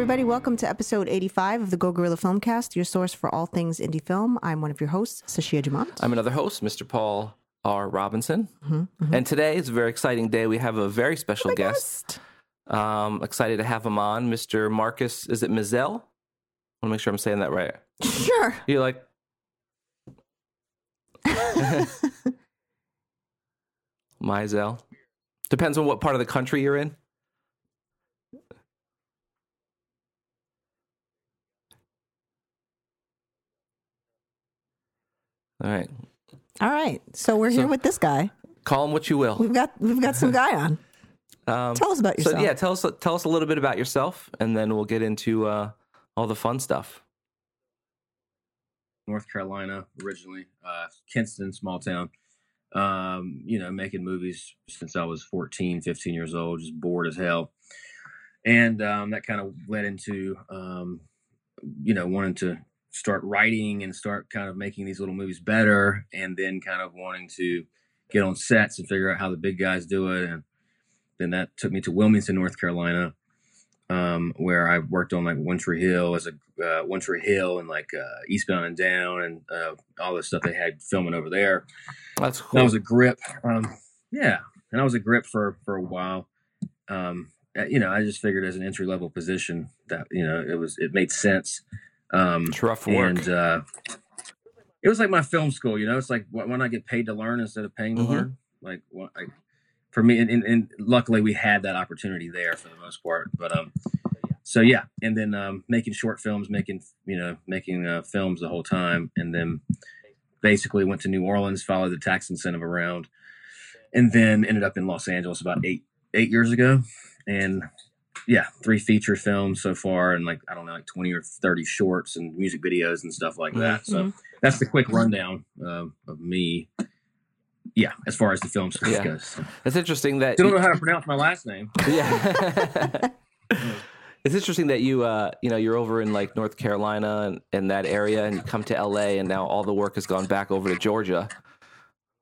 everybody. Welcome to episode 85 of the Go Gorilla Filmcast, your source for all things indie film. I'm one of your hosts, Sashia Jamont. I'm another host, Mr. Paul R. Robinson. And today is a very exciting day. We have a very special guest. Um, excited to have him on, Mr. Marcus. Is it Mizell? I want to make sure I'm saying that right. Sure. You like? Mizell. Depends on what part of the country you're in. All right. All right. So we're here So- with this guy. Call him what you will. We've got we've got some guy on. Um, Tell us about so yourself. yeah, tell us tell us a little bit about yourself, and then we'll get into uh, all the fun stuff. North Carolina originally, uh, Kinston, small town. Um, you know, making movies since I was 14, 15 years old, just bored as hell. And um, that kind of led into, um, you know, wanting to start writing and start kind of making these little movies better. And then kind of wanting to get on sets and figure out how the big guys do it. And then that took me to Wilmington, North Carolina, um, where I worked on like One Tree Hill as a uh, One Tree Hill and like uh, Eastbound and Down and uh, all the stuff they had filming over there. That's cool. That was a grip. Um, yeah, and I was a grip for for a while. Um, uh, you know, I just figured as an entry level position that you know it was it made sense. Um, it's rough work. and uh, it was like my film school. You know, it's like why why not get paid to learn instead of paying to Mhm. learn? Like, like for me, and, and, and luckily we had that opportunity there for the most part. But um, so yeah, and then um, making short films, making you know making uh, films the whole time, and then basically went to New Orleans, followed the tax incentive around, and then ended up in Los Angeles about eight eight years ago, and yeah, three feature films so far, and like I don't know, like twenty or thirty shorts and music videos and stuff like that. So that's the quick rundown um, of me. Yeah, as far as the film stuff Yeah. goes. it's interesting that Still don't know how to pronounce my last name. yeah. it's interesting that you uh you know you're over in like North Carolina and, and that area, and you come to L.A. and now all the work has gone back over to Georgia.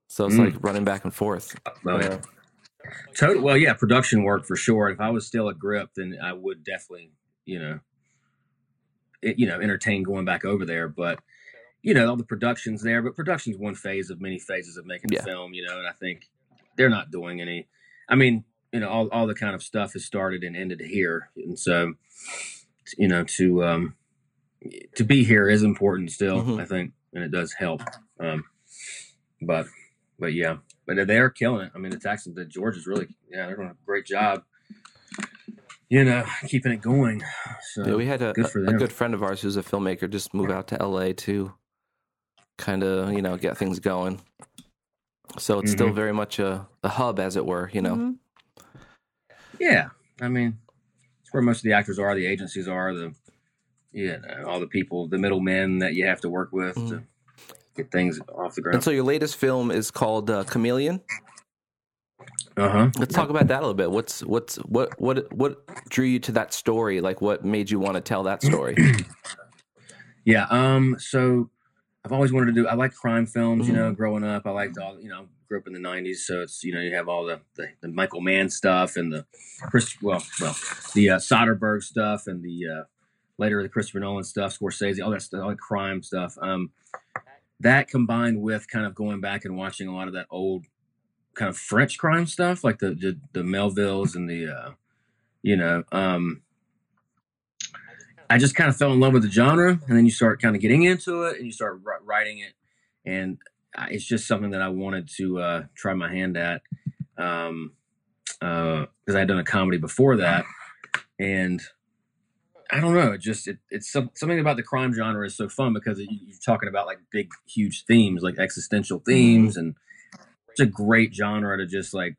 So it's Mm. like running back and forth. Well, Yeah. Total. Well, yeah, production work for sure. If I was still a grip, then I would definitely, you know, it, you know, entertain going back over there. But you know, all the production's there. But production's one phase of many phases of making Yeah. a film. You know, and I think they're not doing any. I mean, you know, all all the kind of stuff has started and ended here, and so you know, to um to be here is important still. Mhm. I think, and it does help. Um, but but yeah, but they're killing it. I mean, the Texans, the Georgia's really, yeah, they're doing a great job. You know, keeping it going. So Yeah, we had a, good a, a good friend of ours who's a filmmaker just move out to LA to kind of you know get things going. So it's still Mhm. very much a, a hub, as it were. You know. Mhm. yeah, I mean, it's where most of the actors are. The agencies are the, you know, all the people, the middlemen that you have to work with to get things off the And ground. so your latest film is called uh, Chameleon. Uh huh. Let's talk about that a little bit. What's what's what what what drew you to that story? Like, what made you want to tell that story? Yeah. Um. So I've always wanted to do. I like crime films. You Mhm. know, growing up, I liked all. You know, grew up in the '90s, so it's you know you have all the the, the Michael Mann stuff and the Chris. Well, well, the uh, Soderbergh stuff and the uh, later the Christopher Nolan stuff, Scorsese, all that stuff, all the crime stuff. Um, that combined with kind of going back and watching a lot of that old kind of French crime stuff, like the the, the Melvilles and the, uh, you know, um, I just kind of fell in love with the genre, and then you start kind of getting into it, and you start writing it, and it's just something that I wanted to uh, try my hand at, um, because I had done a comedy before that, and I don't know, it just it, it's some, something about the crime genre is so fun because it, you're talking about like big, huge themes, like existential themes, mm-hmm. and it's a great genre to just like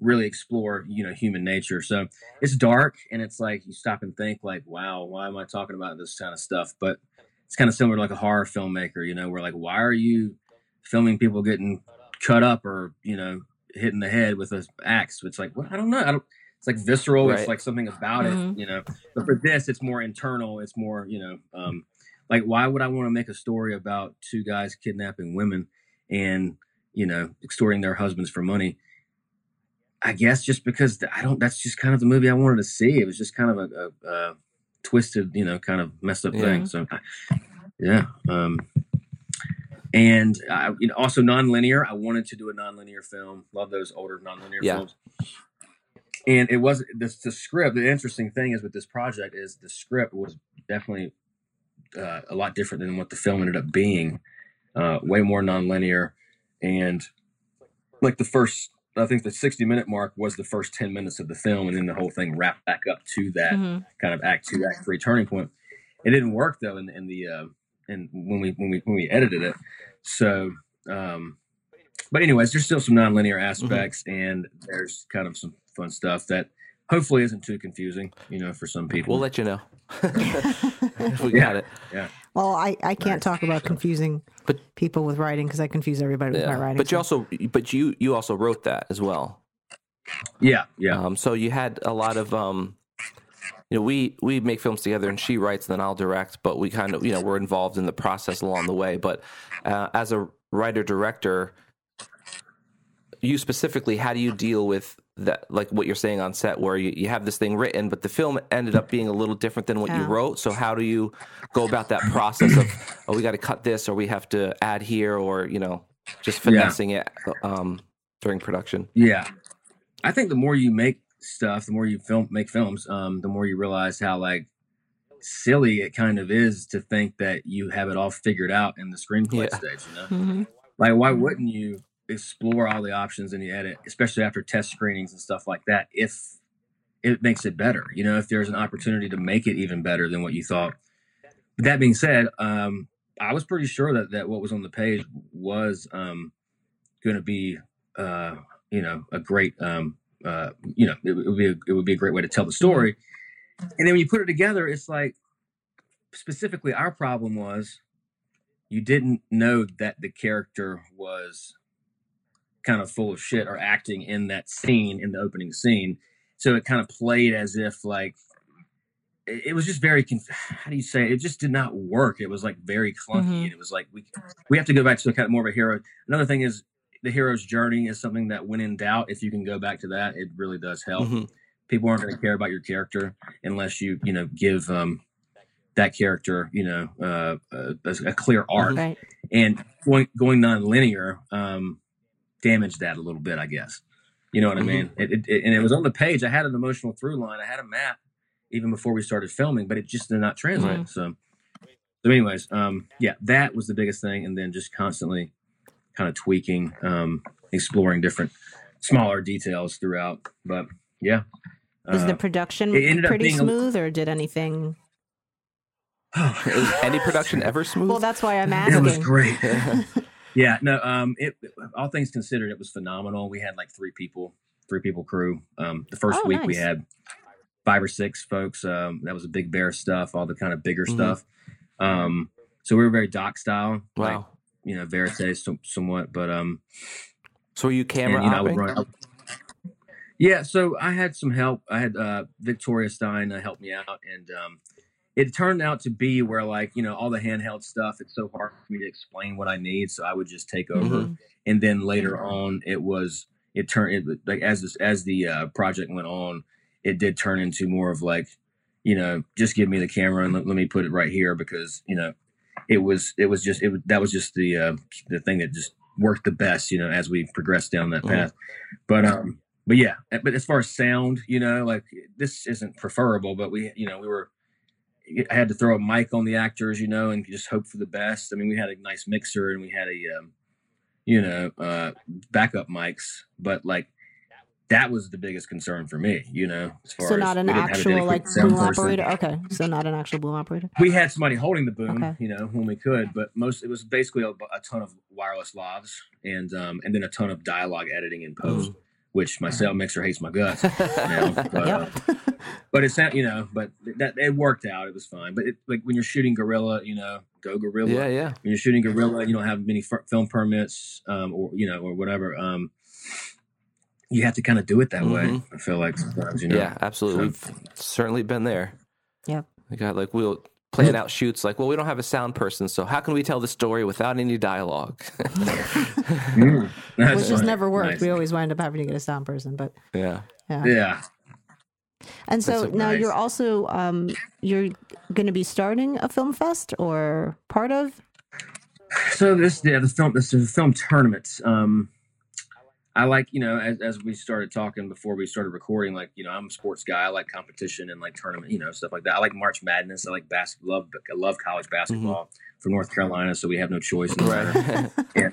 really explore, you know, human nature. So it's dark and it's like you stop and think like wow why am i talking about this kind of stuff? But it's kind of similar to like a horror filmmaker you know where like why are you filming people getting cut up or you know hitting the head with an axe? It's like well, i don't know I don't, it's like visceral Right. it's like something about Mhm. it you know but for this it's more internal it's more you know um like why would i want to make a story about two guys kidnapping women and you know extorting their husbands for money I guess just because I don't. That's just kind of the movie I wanted to see. It was just kind of a, a, a twisted, you know, kind of messed up Yeah. thing. So, yeah. Um, and I, you know, also nonlinear. I wanted to do a nonlinear film. Love those older nonlinear Yeah. films. And it was the, the script. The interesting thing is with this project is the script was definitely uh, a lot different than what the film ended up being. Uh, way more nonlinear, and like the first, I think the sixty minute mark was the first ten minutes of the film, and then the whole thing wrapped back up to that Mhm. kind of act two, act three turning point. It didn't work though in, in the uh, in when we when we when we edited it. So, um, but anyways, there's still some nonlinear aspects, and there's kind of some fun stuff that hopefully isn't too confusing, you know, for some people. We'll let you know. if we Yeah. got it. yeah, Well, I, I can't talk about confusing But- people with writing because I confuse everybody with my writing. But you so- also, but you you also wrote that as well. yeah, yeah, Um, so you had a lot of, um, you know, we we make films together, and she writes, and then I'll direct. But we kind of, you know, we're involved in the process along the way. But uh, as a writer director, you specifically, how do you deal with that? Like what you're saying on set, where you, you have this thing written, but the film ended up being a little different than what you wrote. So how do you go about that process of, oh, we got to cut this, or we have to add here, or you know, just Yeah. finessing it um, during production? yeah. I think the more you make stuff, the more you film make films, um, the more you realize how like silly it kind of is to think that you have it all figured out in the screenplay Yeah. stage. You know, Mhm. like why wouldn't you explore all the options in the edit, especially after test screenings and stuff like that? If it makes it better, you know, if there's an opportunity to make it even better than what you thought. But that being said, um, I was pretty sure that that what was on the page was um, going to be, uh, you know, a great, um, uh, you know, it, would be a, it would be a great way to tell the story. And then when you put it together, it's like specifically our problem was you didn't know that the character was kind of full of shit or acting in that scene in the opening scene so it kind of played as if like it, it was just very conf- how do you say it? it just did not work it was like very clunky Mhm. and it was like we we have to go back to kind of more of a hero another thing is the hero's journey is something that when in doubt if you can go back to that it really does help Mhm. people aren't going to care about your character unless you you know give um that character you know uh, a, a clear arc Right. and going going non-linear um damaged that a little bit i guess you know what i mean it, it, it- and it was on the page i had an emotional through line i had a map even before we started filming but it just did not translate Mhm. so so anyways um yeah that was the biggest thing and then just constantly kind of tweaking um exploring different smaller details throughout but yeah Was the Uh, production it ended up pretty being a- smooth, or did anything? Is any production ever smooth? Well, that's why I'm asking. it was great Yeah, no, um, it all things considered, it was phenomenal. We had like three people, three people crew. Um, the first Oh, week we had five or six folks. Um, that was a big bear stuff, all the kind of bigger Mhm. stuff. Um, so we were very doc style, like wow. you know, verite some, somewhat, but um, So were you camera and, you know, I would hopping? run. Yeah, so I had some help. I had uh, Victoria Stein uh, help me out, and um, it turned out to be where like you know all the handheld stuff. It's so hard for me to explain what I need, so I would just take over Mhm. and then later on it was it turned it, like as this as the uh, project went on it did turn into more of like you know just give me the camera and let, let me put it right here because you know it was it was just it that was just the uh, the thing that just worked the best you know as we progressed down that Mhm. path but um but yeah but as far as sound you know like this isn't preferable but we you know we were I had to throw a mic on the actors, you know, and just hope for the best. I mean, we had a nice mixer and we had a, um, you know, uh, backup mics, but like that was the biggest concern for me, you know. As far So as not an we didn't have a actual like boom person. operator. Okay, so not an actual boom operator. We had somebody holding the boom, Okay. you know, when we could, but most it was basically a, a ton of wireless lavs and um, and then a ton of dialogue editing in post, which my cell mixer hates my guts. now, but, uh, but it's not, you know, but that it worked out. It was fine. But it, like when you're shooting guerrilla, you know, go gorilla. yeah, yeah. When you're shooting guerrilla, you don't have many f- film permits, um, or you know, or whatever. Um, you have to kind of do it that way. Mhm. I feel like sometimes, you know. Yeah, absolutely. So- We've certainly been there. Yep. We got like we'll plan out shoots like, well, we don't have a sound person, so how can we tell the story without any dialogue? Mm, that's Which has funny. never worked. Nice. We always wind up having to get a sound person, but yeah. yeah. Yeah. And so That's so now nice. you're also um, you're going to be starting a film fest or part of. So this yeah, the film this is a film tournament. Um, I like you know as, as we started talking before we started recording, like you know I'm a sports guy. I like competition and like tournament, you know stuff like that. I like March Madness. I like basketball. Love I love college basketball from North Carolina, so we have no choice. In the matter. Right.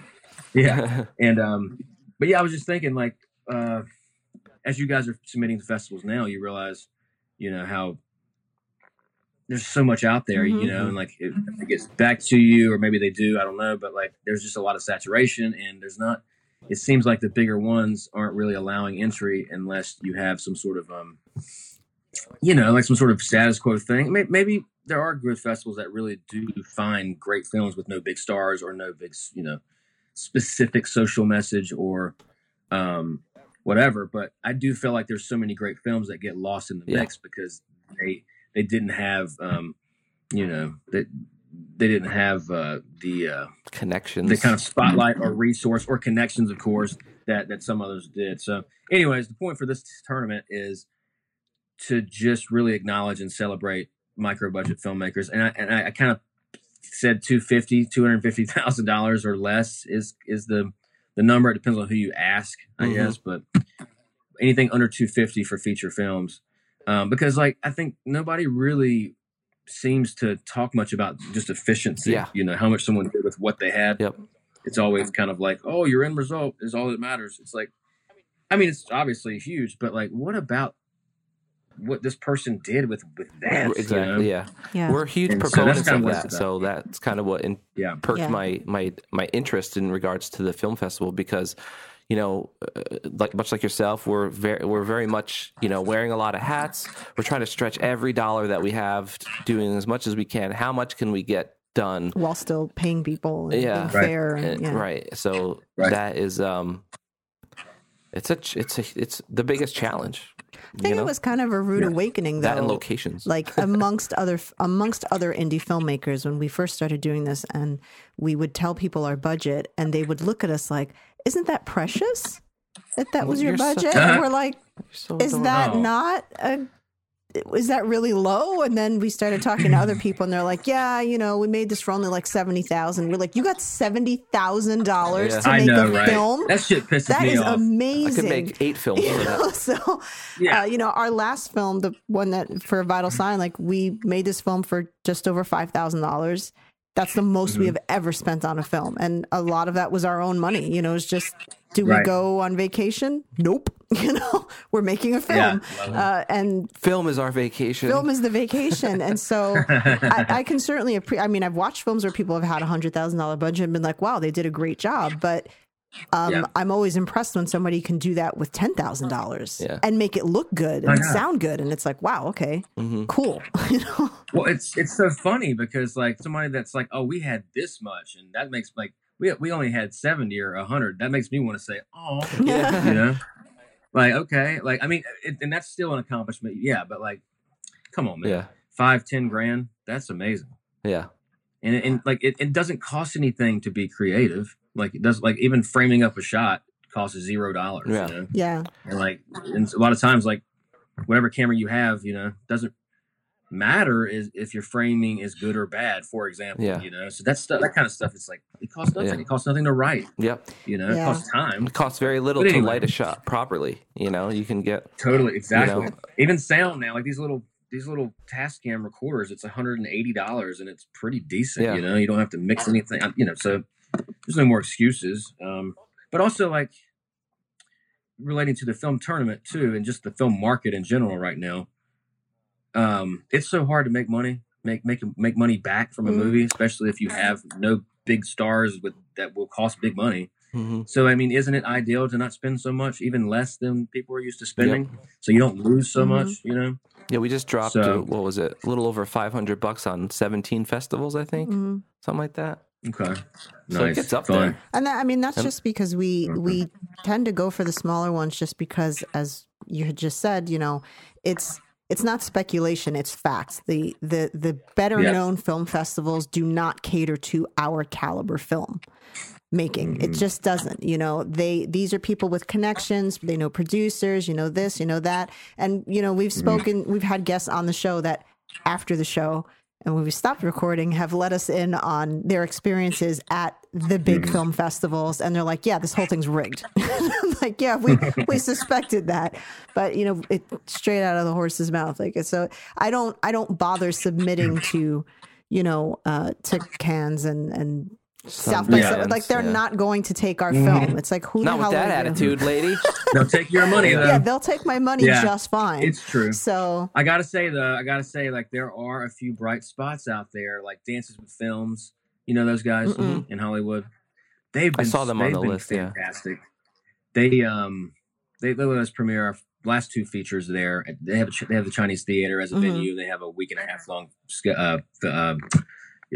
Yeah, and um, but yeah, I was just thinking like uh, as you guys are submitting to festivals now, you realize you know how there's so much out there, Mhm. you know, and like it, it gets back to you, or maybe they do, I don't know, but like there's just a lot of saturation, and there's not. It seems like the bigger ones aren't really allowing entry unless you have some sort of um, you know, like some sort of status quo thing. May- Maybe there are good festivals that really do find great films with no big stars or no big, you know, specific social message or um, whatever. But I do feel like there's so many great films that get lost in the Yeah. mix because they they didn't have, um, you know, that they didn't have uh, the uh, Connections. the kind of spotlight or resource or connections, of course, that that some others did. So, anyways, the point for this tournament is to just really acknowledge and celebrate micro budget filmmakers, and I and I, I kind of said 250 250000 dollars or less is is the the number. It depends on who you ask, I Mhm. guess, but anything under 250 for feature films, um, because like I think nobody really seems to talk much about just efficiency. Yeah. You know how much someone did with what they had. Yep. It's always kind of like, oh, your end result is all that matters. It's like, I mean, it's obviously huge, but like, what about what this person did with with that? you exactly. know? Yeah. Yeah. We're huge And so proponents kind of of that. So that's kind of what in, Yeah. perked Yeah. my my my interest in regards to the film festival because you know uh, like much like yourself we're very we're very much you know wearing a lot of hats we're trying to stretch every dollar that we have doing as much as we can how much can we get done While still paying people, and Yeah. being Right. fair, and, And- yeah. right so Right. that is um it's a it's a it's the biggest challenge I think you know it was kind of a rude Yeah. awakening, though. that and locations like amongst other amongst other indie filmmakers when we first started doing this and we would tell people our budget and they would look at us like isn't that precious that that was your You're so- budget and we're like so is that No. not a is that really low? And then we started talking to other people, and they're like, "Yeah, you know, we made this for only like seventy thousand. We're like, "You got seventy thousand dollars to I make know, a right? film? That shit pisses That me off. I amazing." We could make eight films You for that. know, so Yeah. uh, you know, our last film, the one that for Vital Sign, like we made this film for just over five thousand dollars. That's the most Mm-hmm. we have ever spent on a film, and a lot of that was our own money. You know, it's just, do we go on vacation? Nope. You know, we're making a film, uh, and film is our vacation film is the vacation, and so I, I can certainly. Appre- I mean, I've watched films where people have had a hundred thousand dollar budget and been like, "Wow, they did a great job," but. Um, Yeah. I'm always impressed when somebody can do that with ten thousand dollars and make it look good and sound good, and it's like, wow, okay, hmm cool. you know, Well, it's it's so funny because like somebody that's like, oh, we had this much, and that makes like we we only had seventy or hundred. That makes me want to say, oh, Yeah. you know, like okay, like I mean, it, and that's still an accomplishment, yeah. But like, come on, man, yeah five ten grand, that's amazing. yeah And and like it, it doesn't cost anything to be creative. Like it does, like even framing up a shot costs zero dollars. Yeah. You know? yeah, and like and a lot of times like whatever camera you have you know doesn't matter is if your framing is good or bad for example Yeah. you know so that's stuff that kind of stuff it's like it costs nothing Yeah. it costs nothing to write yep you know Yeah. it costs time It costs very little But to light a shot properly. You know, you can get totally exactly know? even sound now like these little these little Tascam recorders it's $180 and it's pretty decent Yeah. you know you don't have to mix anything you know so there's no more excuses um but also like relating to the film tournament too and just the film market in general right now um it's so hard to make money make make make money back from a Mhm. movie especially if you have no big stars with that will cost big money mhm. so i mean isn't it ideal to not spend so much even less than people are used to spending so you don't lose so Mhm. much you know yeah. We just dropped So- uh, what was it? A little over five hundred bucks on seventeen festivals, I think, Mhm. something like that. Okay So it gets up Fun. there. and that, I mean that's just because we Mhm. we tend to go for the smaller ones, just because, as you had just said, you know, it's it's not speculation, it's facts. The the the better Yes. known film festivals do not cater to our caliber film making. It Mm-hmm. just doesn't. You know, they these are people with connections, they know producers, you know this, you know that. And you know, we've Mm-hmm. spoken we've had guests on the show that after the show and when we stopped recording have let us in on their experiences at the big Mm-hmm. film festivals and they're like yeah this whole thing's rigged like yeah we we suspected that but you know it straight out of the horse's mouth like so i don't i don't bother submitting to you know uh to Cannes and and South by Southwest. like they're Yeah. not going to take our Mm-hmm. film. It's like who Not the with hell that are you? attitude, lady. They'll take your money though. Yeah, they'll take my money Yeah. just fine. It's true. So I gotta say though, I gotta say like there are a few bright spots out there, like Dances with Films. You know those guys Mm-mm. in Hollywood. They've I saw them on the been list, yeah. Fantastic. They um they they let us premiere our last two features there. They have a, they have the Chinese Theater as a Mhm. venue. They have a week and a half long. sk- Uh, uh,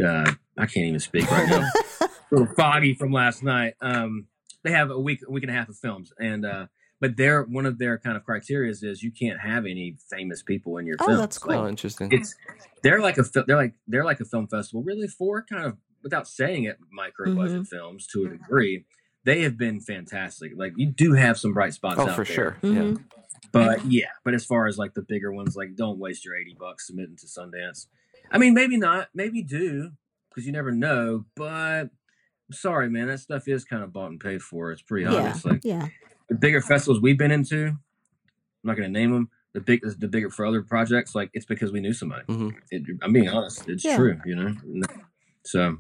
uh, I can't even speak right now. a little foggy from last night. Um, they have a week a week and a half of films, and uh, but their one of their kind of criteria is you can't have any famous people in your film Oh, films. that's Like, Oh, interesting. it's they're like a they're like they're like a film festival really for kind of without saying it micro budget Mm-hmm. films to a degree they have been fantastic like you do have some bright spots Oh, out for there. sure. Mhm. Yeah. but yeah but as far as like the bigger ones like don't waste your 80 bucks submitting to sundance i mean maybe not maybe do because you never know but I'm sorry man that stuff is kind of bought and paid for it's pretty yeah, like yeah. the bigger festivals we've been into i'm not going to name them the big the bigger for other projects like it's because we knew somebody Mm-hmm. it, i'm being honest it's Yeah. true you know so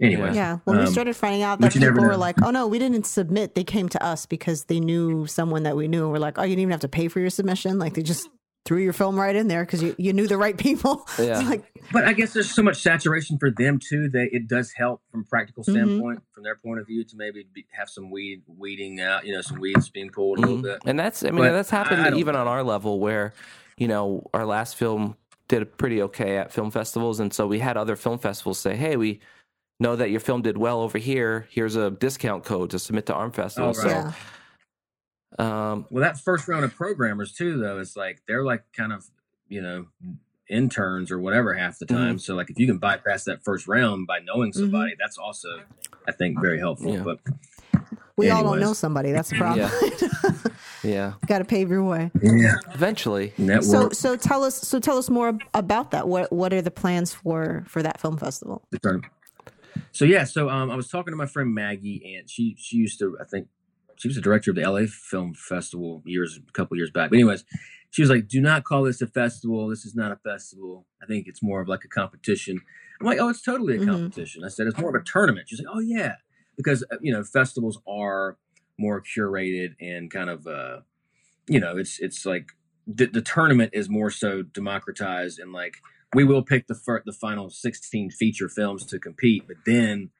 anyway Yeah. When we um, started finding out that you people were like, "Oh no, we didn't submit. They came to us because they knew someone that we knew." And we're like, "Oh, you didn't even have to pay for your submission. Like they just threw your film right in there because you, you knew the right people." Yeah. Like, but i guess there's so much saturation for them too that it does help from a practical Mhm. standpoint from their point of view to maybe be, have some weed weeding out you know some weeds being pulled a little Mhm. bit And that's, I mean, But that's happened don't even know. on our level where, you know, our last film did pretty okay at film festivals. And so we had other film festivals say, hey, we know that your film did well over here. Here's a discount code to submit to Arm Festival. Oh, right. yeah, So, um, well that first round of programmers too though it's like they're like kind of you know interns or whatever half the time so like if you can bypass that first round by knowing somebody that's also i think very helpful Yeah. but we all don't know somebody. That's the problem. yeah, Got to pave your way. yeah eventually. network So, so tell us. So tell us more about that. What What are the plans for for that film festival? the tournament. So yeah, so um, I was talking to my friend Maggie, and she she used to I think she was the director of the LA Film Festival years a couple years back. But anyways, she was like, "Do not call this a festival. This is not a festival. I think it's more of like a competition." I'm like, "Oh, it's totally a Mhm. competition." I said, "It's more of a tournament." She's like, "Oh yeah," because uh, you know festivals are more curated and kind of uh, you know it's it's like the, the tournament is more so democratized and like we will pick the fir- the final 16 feature films to compete but then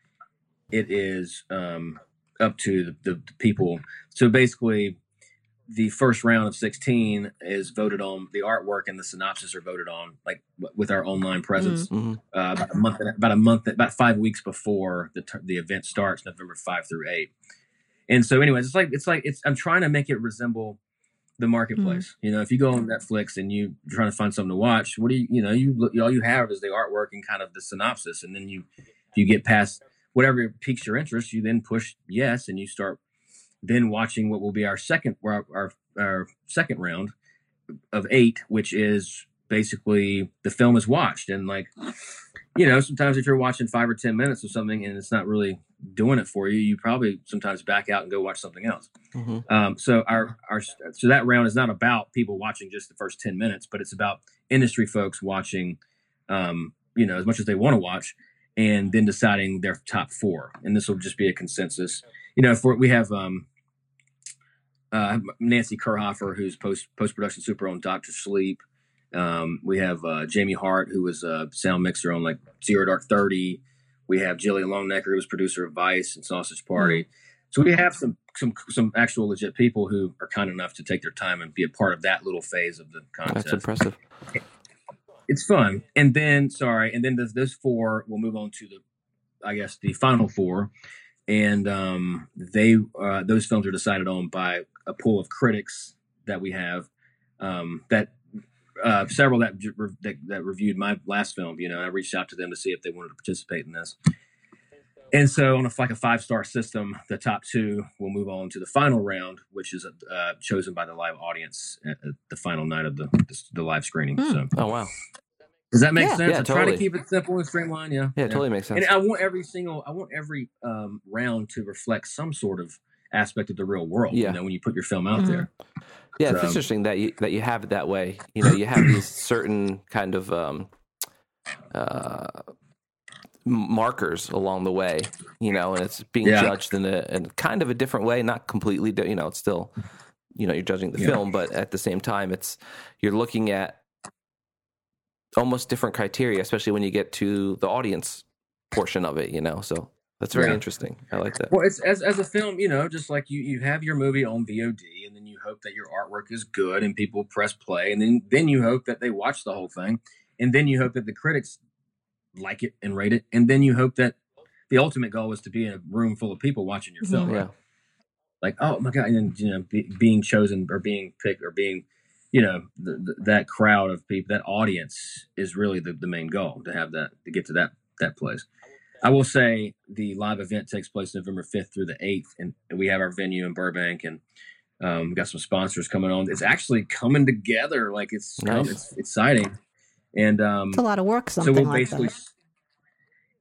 it is um up to the, the, the people. So basically the first round of 16 is voted on the artwork and the synopsis are voted on like w- with our online presence. Hmm uh, about a month about a month about five weeks before the tur- the event starts november 5 through 8 and so anyways it's like it's like it's i'm trying to make it resemble the marketplace. You know if you go on netflix and you you're trying to find something to watch what do you you know you look all you have is the artwork and kind of the synopsis and then you you get past whatever piques your interest you then push yes and you start then watching what will be our second our, our, our second round of eight which is basically the film is watched. And like you know sometimes if you're watching five or ten minutes of something and it's not really doing it for you you probably sometimes back out and go watch something else. Hmm um, so our our so that round is not about people watching just the first ten minutes, but it's about industry folks watching, um, you know, as much as they want to watch, and then deciding their top four. And this will just be a consensus. You know, for we have um, uh, Nancy Kerhofer, who's post post production super on Doctor Sleep. Um, we have uh, Jamie Hart, who was a sound mixer on like Zero Dark Thirty. We have Jillian Longnecker, who was producer of Vice and Sausage Party. So we have some some some actual legit people who are kind enough to take their time and be a part of that little phase of the contest. That's impressive. It's fun. And then sorry, and then those, those four will move on to the I guess the final four. And um, they uh, those films are decided on by a pool of critics that we have um, that uh, several that, that that reviewed my last film. You know, I reached out to them to see if they wanted to participate in this. And so, on a like a five star system, the top two will move on to the final round, which is uh, chosen by the live audience at, at, the final night of the the, the live screening. Mm. So, oh wow, does that make yeah, sense? Yeah, I totally. try to keep it simple and streamlined. Yeah, yeah, yeah, totally makes sense. And I want every single, I want every um, round to reflect some sort of aspect of the real world. Yeah. You know, when you put your film out Mhm. there. Yeah, it's interesting that you that you have it that way. You know, you have these certain kind of um, uh, m- markers along the way. You know, and it's being Yeah. judged in a in kind of a different way, not completely. You know, it's still you know you're judging the Yeah. film, but at the same time, it's you're looking at almost different criteria, especially when you get to the audience portion of it. You know, so that's very Yeah. interesting. I like that. Well, it's as as a film, you know, just like you you have your movie on VOD, and then you hope that your artwork is good, and people press play, and then then you hope that they watch the whole thing, and then you hope that the critics like it and rate it, and then you hope that the ultimate goal is to be in a room full of people watching your film. Yeah, Like, oh my god, and then you know, be, being chosen or being picked or being, you know, the, the, that crowd of people, that audience is really the, the main goal to have that to get to that that place. I will say the live event takes place November 5th through the 8th, and we have our venue in Burbank, and um, we got some sponsors coming on. It's actually coming together, like it's Nice. it's exciting, and um, It's a lot of work, so we'll like basically. that.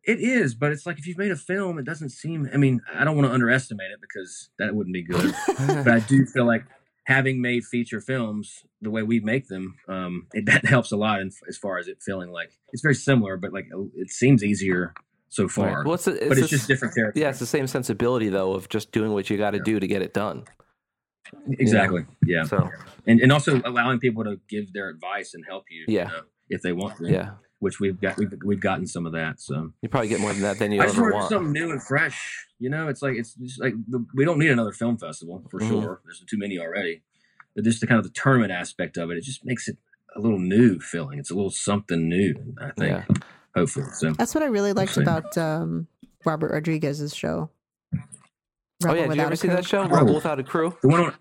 It is, but it's like if you've made a film, it doesn't seem. I mean, I don't want to underestimate it because that wouldn't be good. but I do feel like having made feature films the way we make them, um, it, that helps a lot in, as far as it feeling like it's very similar, but like it seems easier so far. Right. Well, it's, a- but it's the just different territory. Yeah, it's the same sensibility though of just doing what you got to do to get it done. exactly. Yeah, So and and also allowing people to give their advice and help you. Yeah. you know, if they want to. yeah, which we've got we've, we've gotten some of that. So you probably get more than that than you I just ever want. something new and fresh. You know, it's like it's just like the, we don't need another film festival for Mhm. sure. There's too many already. But just the kind of the tournament aspect of it, it just makes it a little new feeling. It's a little something new. I think. Yeah. Hopefully, so That's what I really liked see. about um, Robert Rodriguez's show. Oh Rebel yeah, did you ever see Crew. that show, Oh. Without a Crew? the one on.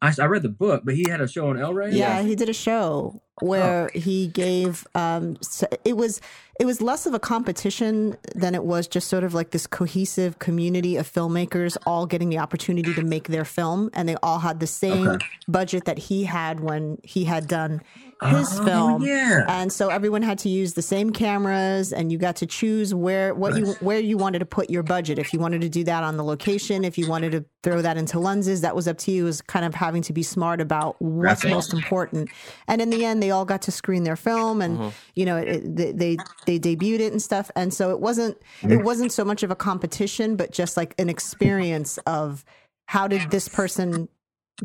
I, I read the book, but he had a show on El Rey. Yeah, he did a show where he gave um it was it was less of a competition than it was just sort of like this cohesive community of filmmakers all getting the opportunity to make their film and they all had the same Okay. budget that he had when he had done his oh, oh, film. Yeah. and so everyone had to use the same cameras and you got to choose where what you where you wanted to put your budget. If you wanted to do that on the location if you wanted to throw that into lenses that was up to you. It was kind of having to be smart about what's That's most important. And in the end they all got to screen their film and uh-huh. you know it, they, they they debuted it and stuff. And so it wasn't it mm-hmm. wasn't so much of a competition but just like an experience of how did this person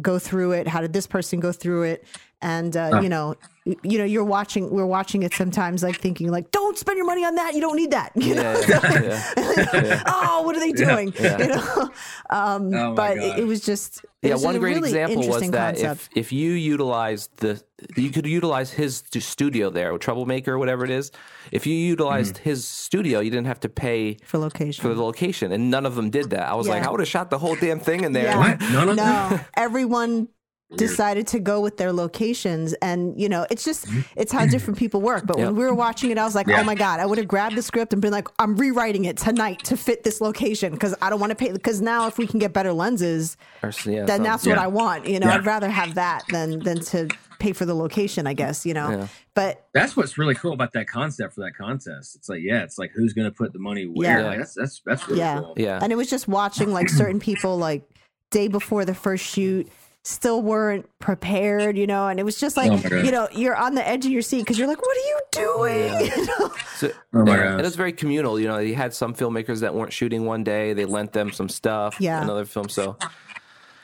go through it? How did this person go through it? And uh, you know you know you're watching we're watching it sometimes like thinking like don't spend your money on that. You don't need that. You know? Yeah, yeah, yeah. oh what are they doing? you know? Um Oh but it, God. it was just Yeah, one great really example was that concept. if if you utilized the you could utilize his studio there, Troublemaker or whatever it is. If you utilized Mm-hmm. his studio, you didn't have to pay for location for the location, and none of them did that. I was like, I would have shot the whole damn thing in there. Yeah. What? None of them? no everyone decided to go with their locations and you know it's just it's how different people work but Yep. when we were watching it i was like Yeah. oh my god i would have grabbed the script and been like i'm rewriting it tonight to fit this location because i don't want to pay because now if we can get better lenses Or, yeah, then some- that's what i want you know Yeah. i'd rather have that than than to pay for the location i guess you know Yeah. but That's what's really cool about that concept for that contest. It's like, yeah, it's like who's going to put the money where? Yeah. Like, that's that's that's really Yeah. cool. yeah, and it was just watching like certain people like day before the first shoot still weren't prepared you know and it was just like Oh you know you're on the edge of your seat because you're like what are you doing You know? So, Oh my yeah, gosh. and it's very communal. You know, you had some filmmakers that weren't shooting one day; they lent them some stuff. Yeah. another film. So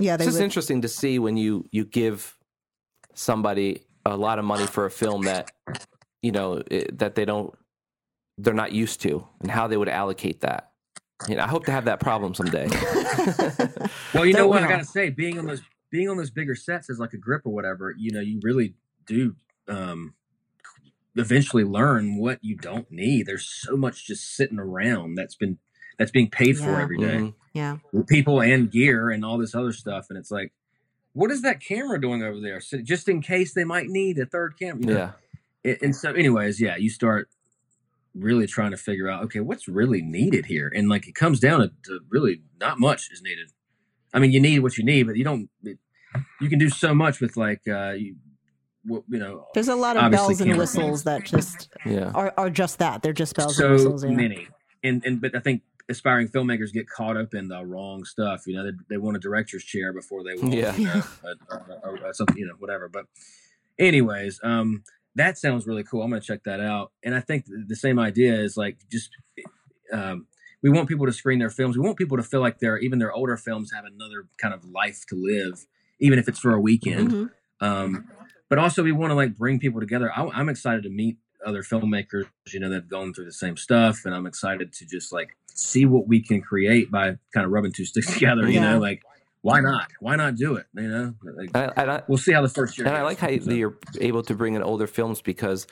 yeah it's just would, interesting to see when you you give somebody a lot of money for a film that you know it, that they don't they're not used to and how they would allocate that. You know, I hope to have that problem someday. Well, you know Don't what we I gotta say, being on those being on those bigger sets as like a grip or whatever, you know, you really do um eventually learn what you don't need. There's so much just sitting around that's been that's being paid for Yeah. every day. Mhm. yeah With people and gear and all this other stuff. And it's like what is that camera doing over there? So just in case they might need a third camera. You know? Yeah. It- and so, anyways, yeah, you start really trying to figure out, okay, what's really needed here, and like it comes down to, to really not much is needed. I mean, you need what you need, but you don't. It, you can do so much with like uh, you, you know, There's a lot of bells and camera whistles that just Yeah. are, are just that. They're just bells and so whistles. Yeah. many and and but i think aspiring filmmakers get caught up in the wrong stuff you know they, they want a director's chair before they want Yeah. you know, a, a, a, a, something you know whatever but anyways um that sounds really cool i'm gonna check that out and i think the same idea is like just um we want people to screen their films we want people to feel like their even their older films have another kind of life to live even if it's for a weekend Mhm. um, but also we want to like bring people together. I, I'm excited to meet other filmmakers, you know, that've gone through the same stuff, and I'm excited to just like see what we can create by kind of rubbing two sticks together. You Yeah. know, like why not? Why not do it? You know, like, I, I, we'll see how the first year. and I like how So- you're able to bring in older films because,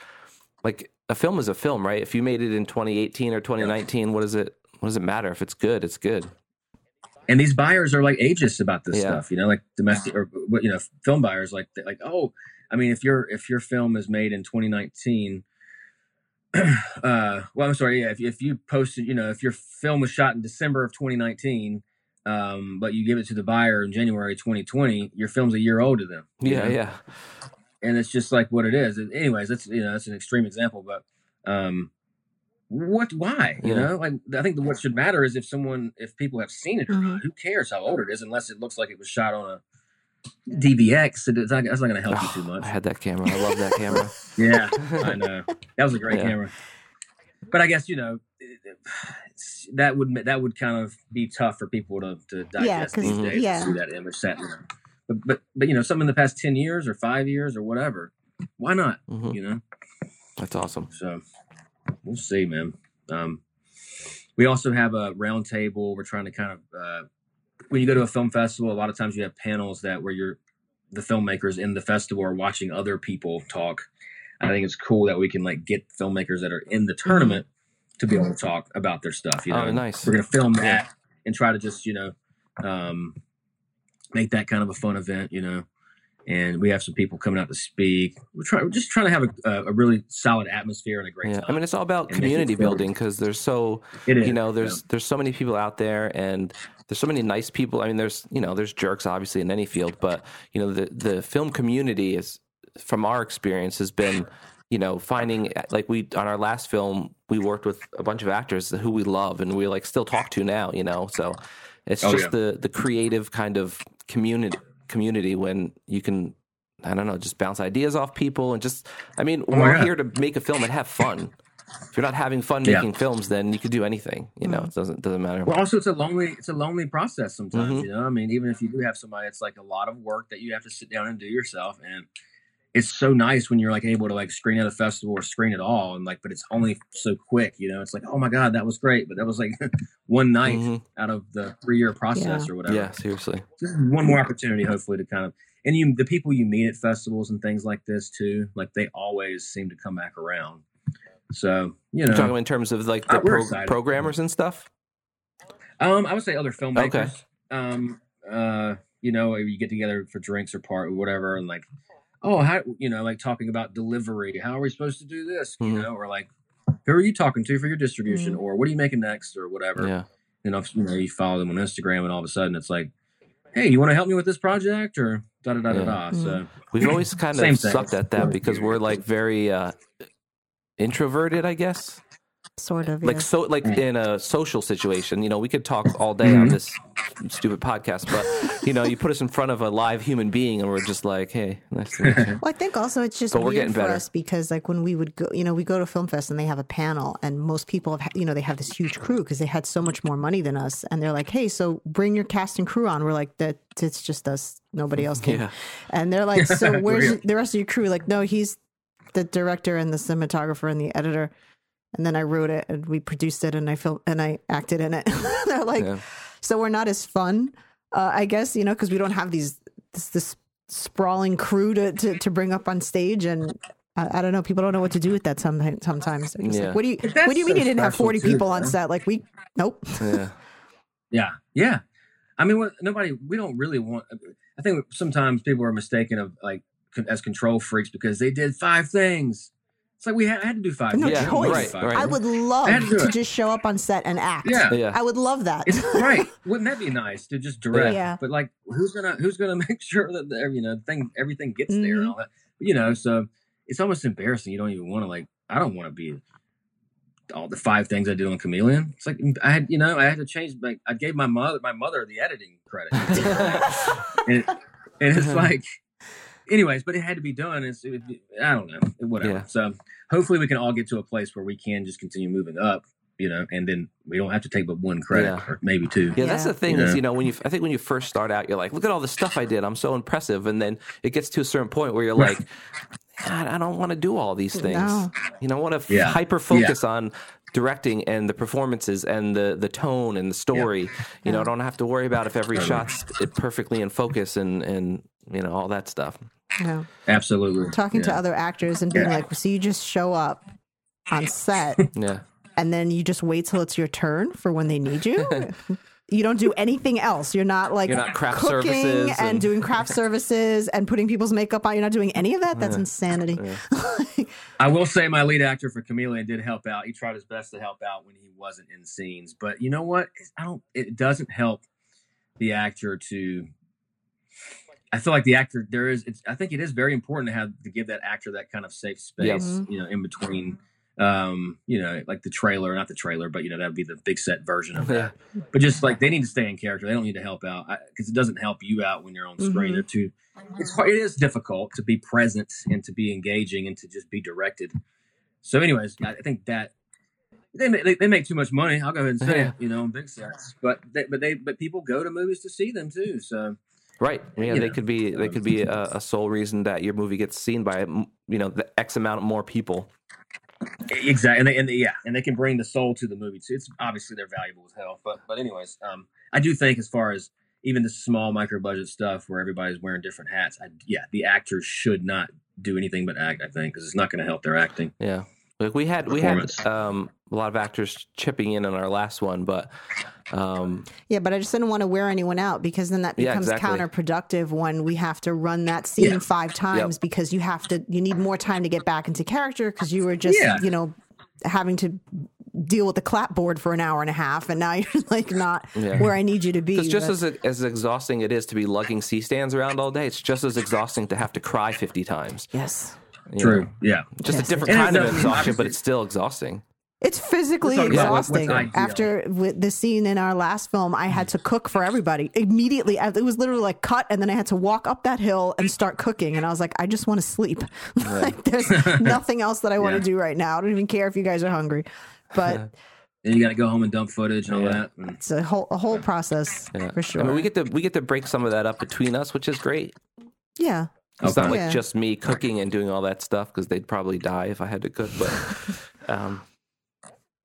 like, a film is a film, right? If you made it in 2018 or 2019, what does it? What does it matter if it's good? It's good. and these buyers are like ageist about this Yeah. stuff you know like domestic or you know film buyers like like oh i mean if your if your film is made in 2019 uh well i'm sorry yeah if, if you posted you know if your film was shot in december of 2019 um but you give it to the buyer in january 2020 your film's a year old to them Yeah, know? yeah, and it's just like what it is anyways that's you know that's an extreme example but um what why you Yeah. know like i think the, what should matter is if someone if people have seen it or Mm-hmm. not who cares how old it is unless it looks like it was shot on a dvx it's not, that's not going to help you too much I had that camera. I love that camera. yeah i know that was a great Yeah. camera but i guess you know it- it's- that would that would kind of be tough for people to, to digest 'cause- these Mhm. days yeah. to see that image set there. but but but you know some in the past 10 years or five years or whatever why not hmm you know That's awesome. so we'll see, man. Um, we also have a round table. We're trying to kind of uh, when you go to a film festival, a lot of times you have panels that where you're the filmmakers in the festival are watching other people talk. I think it's cool that we can like get filmmakers that are in the tournament to be able to talk about their stuff. You know, Oh, nice. we're gonna film that and try to just you know um, make that kind of a fun event. You know, and we have some people coming out to speak. We're trying, we're just trying to have a, a really solid atmosphere and a great Yeah, time. I mean, it's all about And community building because there's so you know there's there's so many people out there and there's so many nice people i mean there's you know there's jerks obviously in any field but you know the the film community is from our experience has been you know finding like we on our last film we worked with a bunch of actors who we love and we like still talk to now you know so it's Oh, just yeah. the the creative kind of community community when you can I don't know, just bounce ideas off people and just I mean, Oh we're God. here to make a film and have fun. If you're not having fun Yeah. making films, then you could do anything. You know, it doesn't doesn't matter. Well, also it's a lonely it's a lonely process sometimes. Mhm. You know, I mean, even if you do have somebody, it's like a lot of work that you have to sit down and do yourself. And it's so nice when you're like able to like screen at a festival or screen at all, and like, but it's only so quick. You know, it's like, oh my god, that was great, but that was like one night Mhm. out of the three year process or whatever. Yeah, seriously. Just one more opportunity, hopefully, to kind of and you the people you meet at festivals and things like this too, like they always seem to come back around. So you You're know, talking in terms of like the Uh, pro- programmers and stuff. Um, I would say other filmmakers. Okay. Um, uh, you know, you get together for drinks or part or whatever, and like, oh, how you know, like talking about delivery. How are we supposed to do this? You Mhm. know, or like, who are you talking to for your distribution, or what are you making next, or whatever. Yeah. And if, you know, you follow them on Instagram, and all of a sudden it's like, hey, you want to help me with this project, or da da da da da. So We've always kind of sucked at that because we're like very uh introverted, I guess. Sort of. like yeah. so like in a social situation you know we could talk all day on Mhm. this stupid podcast but you know you put us in front of a live human being and we're just like hey nice to meet you Well, I think also it's just But we're getting for better. us because like when we would go, you know, we go to Film Fest and they have a panel, and most people have, you know, they have this huge crew because they had so much more money than us, and they're like, "Hey, so bring your cast and crew on." We're like, "That it's just us. Nobody else can." yeah And they're like, "So where's the rest of your crew?" Like, no, he's the director and the cinematographer and the editor. And then I wrote it and we produced it and I filmed and I acted in it. they're like, Yeah. so we're not as fun, uh, I guess, you know, because we don't have these this, this sprawling crew to, to to bring up on stage and. I I don't know. People don't know what to do with that sometimes. Sometimes, Yeah. like, what do you But What do you that's mean you didn't have forty too, people on though. set? Like we, nope. yeah Yeah, yeah. I mean, nobody. We don't really want. I think sometimes people are mistaken of like as control freaks because they did five things. It's like we had, I had to do five. No. Yeah, I choice. right, five right. I would love I to to just show up on set and act. Yeah. Yeah. I would love that. It's right. Wouldn't that be nice to just direct? Yeah. But like, who's gonna who's gonna make sure that the, you know thing everything gets there Mm-hmm. and all that? You know, so it's almost embarrassing. You don't even want to like. I don't want to be all the five things I did on Chameleon. It's like I had, you know, I had to change. Like I gave my mother my mother the editing credit, and, and it's like, anyways, but it had to be done. It's it, I don't know, whatever. Yeah. So hopefully we can all get to a place where we can just continue moving up. You know, and then we don't have to take but one credit Yeah. or maybe two. Yeah, that's the thing Yeah. is, you know, when you, I think when you first start out, you're like, look at all the stuff I did. I'm so impressive. And then it gets to a certain point where you're like, God, I don't want to do all these things. No. You know, I want to Yeah. hyper focus on directing and the performances and the, the tone and the story. You know, I don't have to worry about if every shot's perfectly in focus and, and, you know, all that stuff. Yeah. Absolutely. Talking to other actors and being Yeah. like, so you just show up on set Yeah. and then you just wait till it's your turn for when they need you. You don't do anything else. You're not like You're not craft cooking services and, and- doing craft services and putting people's makeup on. You're not doing any of that. That's insanity. I will say my lead actor for Chameleon did help out. He tried his best to help out when he wasn't in scenes. But you know what? I don't. It doesn't help the actor to. I feel like the actor there is. It's, I think it is very important to have to give that actor that kind of safe space. You know, in between. Um, you know, like the trailer, not the trailer, but you know that would be the big set version of that. But just like they need to stay in character. They don't need to help out because it doesn't help you out when you're on screen. Mhm. They're too. It's hard, it is difficult to be present and to be engaging and to just be directed. So, anyways, I think that they make, they, they make too much money. I'll go ahead and say Yeah. it, you know, in big sets. But they, but they but people go to movies to see them too. So Right. Yeah, You they know, could be they could be a, a sole reason that your movie gets seen by you know the X amount more people. exactly, and, they, and they, yeah, and they can bring the soul to the movie too. It's obviously they're valuable as hell. But but anyways, um, I do think as far as even the small micro budget stuff where everybody's wearing different hats, I, yeah, the actors should not do anything but act. I think because it's not going to help their acting. Yeah. Like we had we had um, a lot of actors chipping in on our last one, but um, Yeah, but I just didn't want to wear anyone out because then that Yeah, becomes exactly. counterproductive when we have to run that scene Yeah. five times because you have to you need more time to get back into character because you were just Yeah. you know having to deal with the clapboard for an hour and a half and now you're like not Yeah. where I need you to be. it's just That's- as as exhausting it is to be lugging C stands around all day. It's just as exhausting to have to cry fifty times. yes. You True. know? Yeah. Just Yes, a different it is. kind of exhaustion, but it's still exhausting. It's physically We're talking about what's- what's exhausting. ideal. After with the scene in our last film, I had to cook for everybody immediately. It was literally like cut, and then I had to walk up that hill and start cooking. And I was like, I just want to sleep. like, there's nothing else that I want to Yeah. do right now. I don't even care if you guys are hungry. But And you got to go home and dump footage and all Yeah. that. Mm. It's a whole a whole process Yeah. for sure. I mean, we get to we get to break some of that up between us, which is great. yeah, It's not like Yeah. just me cooking and doing all that stuff because they'd probably die if I had to cook. But um,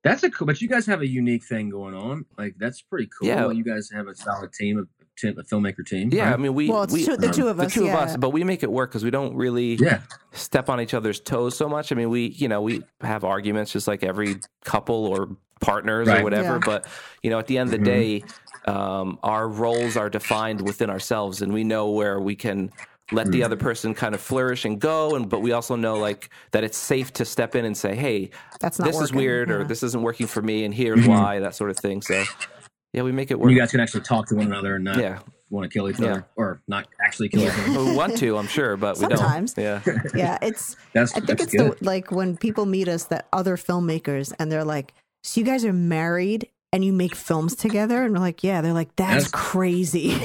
That's a cool, but you guys have a unique thing going on. Like that's pretty cool. Yeah. You guys have a solid team, a, team, a filmmaker team. yeah, I mean, we well, it's we, two, the two of the us. two yeah. of us, but we make it work because we don't really yeah, step on each other's toes so much. I mean, we you know we have arguments just like every couple or partners or whatever. Yeah. But you know, at the end of the day, um, our roles are defined within ourselves, and we know where we can let the hmm. other person kind of flourish and go and but we also know like that it's safe to step in and say hey That's not this is working. weird or this isn't working for me and here's mm-hmm. why that sort of thing so yeah we make it work you guys can actually talk to one another and not yeah want to kill each Yeah. other or not actually kill each other. we want to i'm sure but we Sometimes. don't yeah yeah, it's. That's I think that's it's good. the like when people meet us that other filmmakers and they're like, "So you guys are married and you make films together?" And we're like, "Yeah." They're like, "That's, That's- crazy."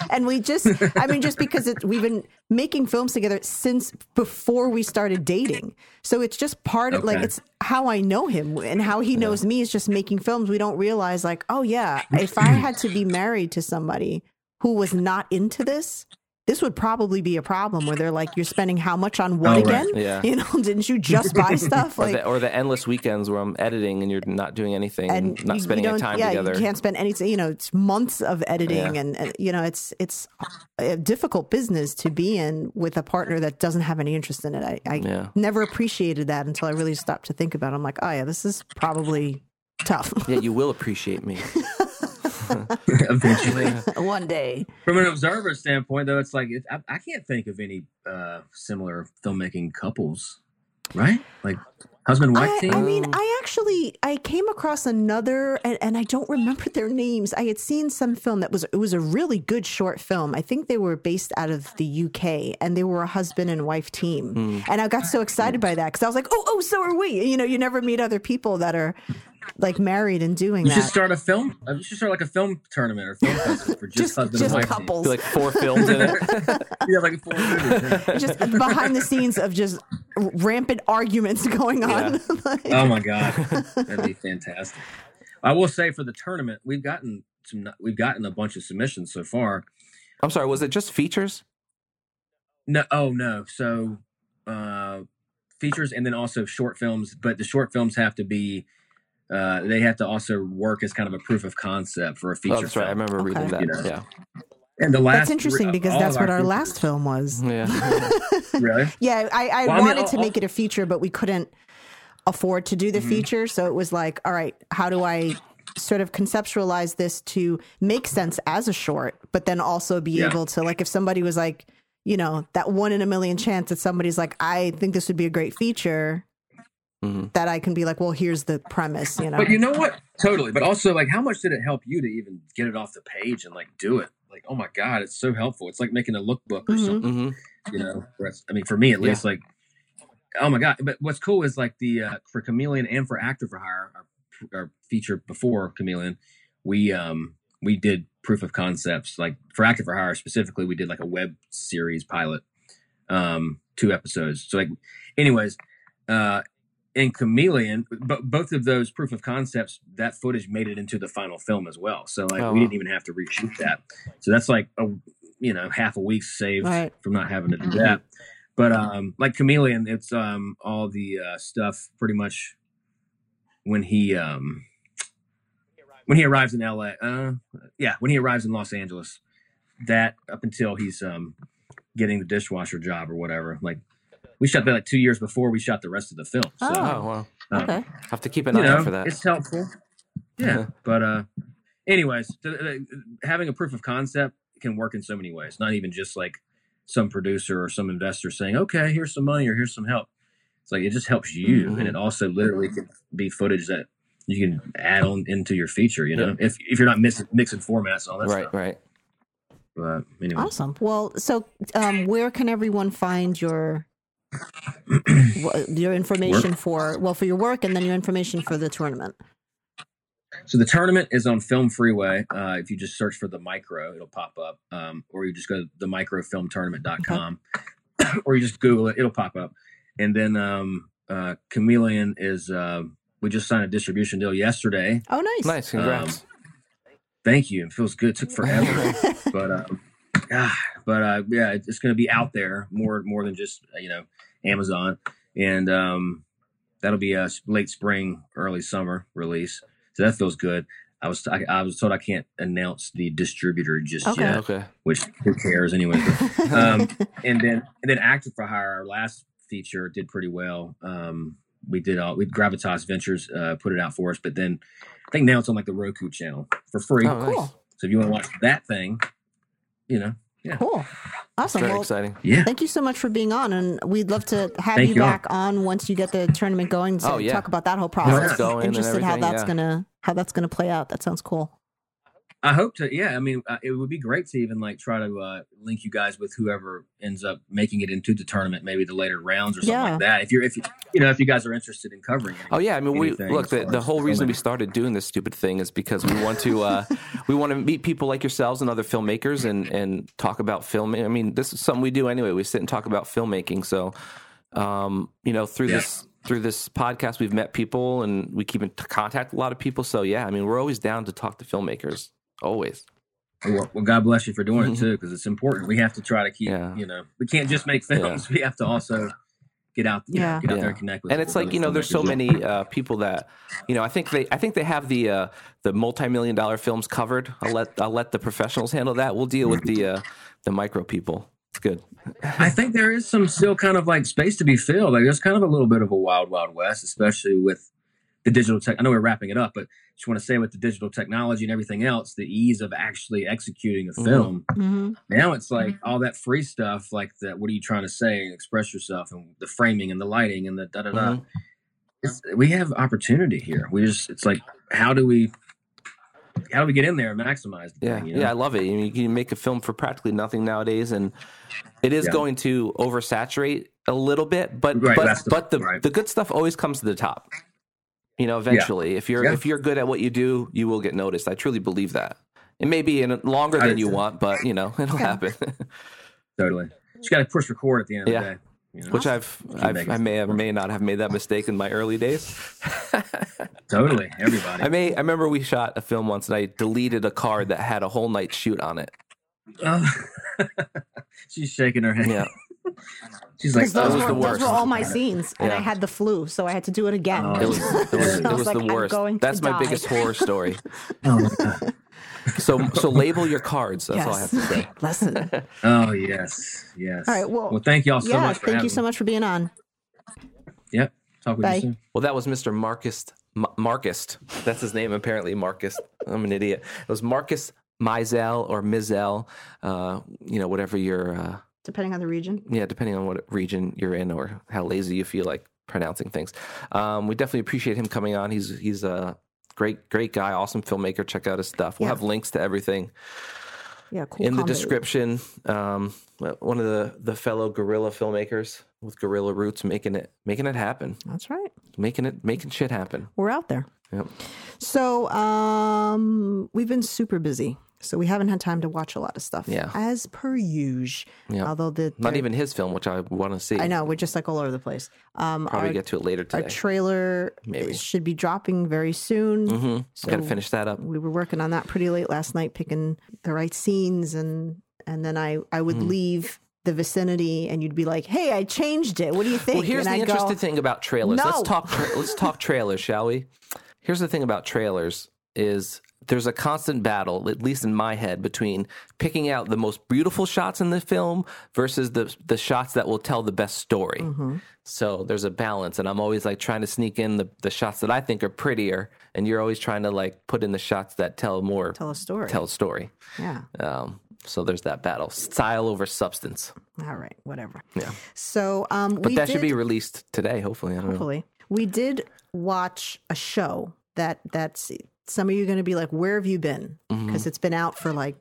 and we just, I mean, just because it, we've been making films together since before we started dating, so it's just part of like it's how I know him and how he knows me is just making films. We don't realize like, oh yeah, if I had to be married to somebody who was not into this. This would probably be a problem where they're like, you're spending how much on what Oh, right. again? Yeah. You know, didn't you just buy stuff? or, the, or the endless weekends where i'm editing and you're not doing anything and, not you- you spending any don't- time yeah, together You can't spend any. You know, it's months of editing, Yeah. and, and you know, it's it's a difficult business to be in with a partner that doesn't have any interest in it. I, I Yeah. never appreciated that until I really stopped to think about. it. I'm like, oh yeah, this is probably tough. yeah you will appreciate me eventually. One day. From an observer standpoint, though, it's like it, I, I can't think of any uh, similar filmmaking couples, right? Like husband wife I, team. I mean, I actually I came across another, and, and I don't remember their names. I had seen some film that was it was a really good short film. I think they were based out of the UK, and they were a husband and wife team. And I got so excited by that because I was like, oh, oh, so are we. You know, you never meet other people that are like married and doing you that. should start a film. uh, You should start like a film tournament or film festival for just, just just and couples. Like four films in it. Yeah, like a full movie. yeah. just behind the scenes of just rampant arguments going on. Like- Oh my god, that'd be fantastic. I will say for the tournament, we've gotten some. We've gotten a bunch of submissions so far. I'm sorry, was it just features? No, oh no. So uh, features and then also short films, but the short films have to be. Uh, they have to also work as kind of a proof of concept for a feature. Oh, that's right. I remember Okay. reading that. You know. Yeah. And the last That's interesting three- because that's what our features- last film was. Yeah. Really? Yeah, I, I Well, I mean, wanted to make it a feature, but we couldn't afford to do the Mhm. feature. So it was like, all right, how do I sort of conceptualize this to make sense as a short, but then also be Yeah. able to, like, if somebody was like, you know, that one in a million chance that somebody's like, I think this would be a great feature, Mhm. that I can be like, well, here's the premise, you know? But you know what? Totally. But also, like, how much did it help you to even get it off the page and like do it? Like, oh my god, it's so helpful. It's like making a lookbook or Mhm. something. hmm You know, where it's- I mean, for me at Yeah. least, like, oh my god. But what's cool is like the uh, for Chameleon and for Actor for Hire, our, our feature before Chameleon, we um we did proof of concepts. Like for Actor for Hire specifically, we did like a web series pilot, um, two episodes. So like, anyways, uh, in Chameleon, but both of those proof of concepts, that footage made it into the final film as well. So like, Oh, we didn't even have to reshoot that. So that's like a you know half a week saved Right. from not having to do that. But um, like Chameleon, it's um all the uh, stuff pretty much when he um when he arrives in LA. Uh, yeah, when he arrives in Los Angeles, that up until he's um getting the dishwasher job or whatever. Like we shot that like two years before we shot the rest of the film. So Oh. Oh, wow. um, okay. Have to keep an eye know, out for that. it's helpful. Yeah, Yeah. but uh, anyways, th- th- having a proof of concept can work in so many ways. Not even just like some producer or some investor saying, "Okay, here's some money" or "Here's some help." It's like it just helps you, Mhm. and it also literally can be footage that you can add on into your feature. You know, if if you're not mixing mixing formats and all that Right, stuff. right. But anyway, Awesome. Well, so um, where can everyone find your wh- your information for well for your work and then your information for the tournament? So the tournament is on Film Freeway. Uh, if you just search for the micro, it'll pop up. Um, or you just go to the microfilmtournament.com or you just Google it, it'll pop up. And then um, uh, Chameleon is, uh, we just signed a distribution deal yesterday. Oh, nice. Nice. Congrats. Thank you. It feels good. It took forever. but um, ah, but uh, yeah, it's going to be out there more more than just uh, you know Amazon, and um, that'll be a late spring, early summer release. So that feels good. I was I, I was told I can't announce the distributor just Okay. yet, okay. which who cares anyway. um, and then and then Actor for Hire, our last feature, did pretty well. Um, we did all we Gravitas Ventures uh, put it out for us, but then I think now it's on like the Roku channel for free. Oh, nice. cool. So if you want to watch that thing, you know, Cool. Awesome. Very Well, exciting. yeah. thank you so much for being on, and we'd love to have Thank you you all. back on once you get the tournament going to Oh, yeah. talk about that whole process. it's going and Interested how that's yeah. gonna how that's gonna play out. That sounds cool. I hope to. Yeah, I mean, uh, it would be great to even like try to uh, link you guys with whoever ends up making it into the tournament, maybe the later rounds or something Yeah. like that. If you're, if you, you know, if you guys are interested in covering. Any, Oh yeah, I mean, we look. The, the whole reason we started doing this stupid thing is because we want to uh, we want to meet people like yourselves and other filmmakers and and talk about film. I mean, this is something we do anyway. We sit and talk about filmmaking. So, um, you know, through Yeah. this through this podcast, we've met people and we keep in contact with a lot of people. So yeah, I mean, we're always down to talk to filmmakers. Always. Well, well, God bless you for doing it too, because it's important. We have to try to keep. Yeah. You know, we can't just make films. We have to also get out. Yeah. know, get out there and connect with. and it's like you know there's so many uh, people that you know i think they i think they have the uh, the multi-million dollar films covered i'll let i'll let the professionals handle that we'll deal with the uh, the micro people it's good I think there is some still kind of like space to be filled. Like there's kind of a little bit of a wild, wild west, especially with the digital tech. I know we're wrapping it up, but just want to say with the digital technology and everything else, the ease of actually executing a Mhm. film. Mhm. Now it's like all that free stuff, like that. What are you trying to say? Express yourself, and the framing and the lighting and the da da da. Mhm. We have opportunity here. We just, it's like, how do we, how do we get in there and maximize the Yeah, thing? You know? yeah, I love it. You, know, you can make a film for practically nothing nowadays, and it is Yeah. going to oversaturate a little bit. But Right, but the- but the right. the good stuff always comes to the top. You know, eventually, if you're Yeah. if you're good at what you do, you will get noticed. I truly believe that. It may be in longer than you want, but you know, it'll Okay. happen. totally. Just got to push record at the end Yeah. of the day. you know? Which I've, I've I may or may not have made that mistake in my early days. totally. Everybody. I may I remember we shot a film once and I deleted a card that had a whole night shoot on it. Oh. She's shaking her head. Yeah. She's like, those, That was were, the those were all my scenes, and I had the flu, so I had to do it again. Oh. It was it was, it was was like, the I'm worst. going That's my die. biggest horror story. oh. So so label your cards. That's all I have to say. Listen. oh yes, yes. All right, well- well, thank y'all so yeah, much. For thank you so much for being on. Yep. Talk with Bye. you soon. Well, that was Mr. Marcus M- Marcus. That's his name apparently. Marcus. I'm an idiot. It was Marcus Mizell or Mizell. Uh, you know, whatever your uh, Depending on the region. yeah, depending on what region you're in or how lazy you feel like pronouncing things. Um, we definitely appreciate him coming on. He's he's a great great guy, awesome filmmaker. Check out his stuff. We'll Yeah. have links to everything Yeah, cool. in the description. Um, one of the the fellow guerrilla filmmakers with guerrilla roots making it making it happen, That's right. making it making shit happen. We're out there. Yep. So, um, we've been super busy. So we haven't had time to watch a lot of stuff. Yeah. As per usual. Yeah. Although the Not even his film, which I want to see. I know, we're just like all over the place. Um Probably our, get to it later our trailer Maybe. should be dropping very soon. mm-hmm. Got to finish that up. we were working on that pretty late last night picking the right scenes and and then i i would Hmm. leave the vicinity and you'd be like hey i changed it what do you think Well, here's and the I'd go, interesting thing about trailers. Let's talk. Tra- let's talk trailers, shall we? Here's the thing about trailers: is there's a constant battle, at least in my head, between picking out the most beautiful shots in the film versus the the shots that will tell the best story. Mm-hmm. So there's a balance, and I'm always like trying to sneak in the, the shots that I think are prettier, and you're always trying to like put in the shots that tell more, tell a story tell a story. yeah Um, so there's that battle, style over substance. all right whatever Yeah. so um But that did, should be released today, hopefully. I don't know. hopefully we did watch a show that that's some of you are going to be like where have you been Mm-hmm. because it's been out for like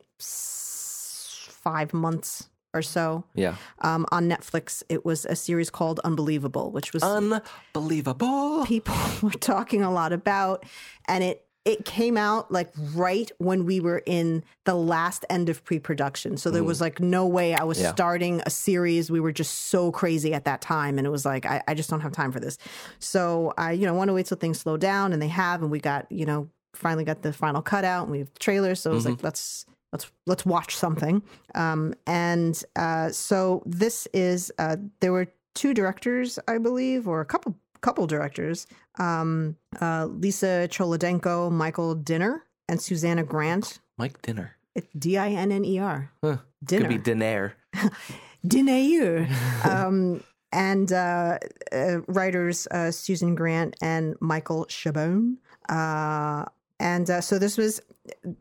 five months or so Yeah. um, on netflix it was a series called unbelievable which was Unbelievable. people were talking a lot about and it it came out like right when we were in the last end of pre-production so there was like no way i was Mm. Yeah. starting a series we were just so crazy at that time and it was like i, I just don't have time for this so i you know want to wait till things slow down and they have and we got you know finally got the final cut out and we have the trailer so it was Mm-hmm. like let's let's let's watch something um and uh so this is uh there were two directors i believe or a couple couple directors um uh lisa cholodenko michael dinner and susannah grant Mike Dinner. it's d-i-n-n-e-r Huh. dinner Could be Dinair. dinner um and uh, uh writers uh susan grant and michael chabon uh and uh, so this was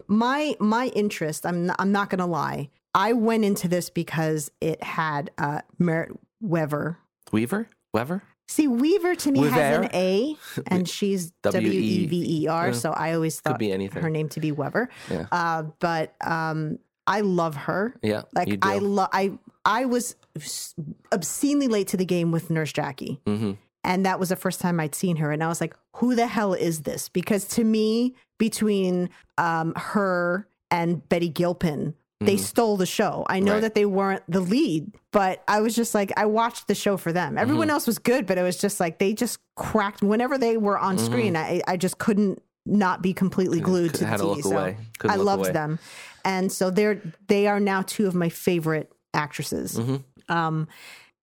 my my interest i'm not, i'm not gonna lie i went into this because it had uh merritt wever Weaver? Weaver? See, Weaver to me has an A, and she's W E V E R. So I always thought be anything. her name to be Weaver. Yeah. Uh, but um, I love her. Yeah. Like. I love. I I was obscenely late to the game with Nurse Jackie, hmm and that was the first time I'd seen her, and I was like, "Who the hell is this?" Because to me, between um, her and Betty Gilpin. They Mm-hmm. stole the show. I know Right. that they weren't the lead, but I was just like, I watched the show for them. Everyone Mm-hmm. else was good, but it was just like they just cracked whenever they were on Mm-hmm. screen. I, I just couldn't not be completely glued to the TV. so. I loved away. them, and so they're they are now two of my favorite actresses. Mhm. Um,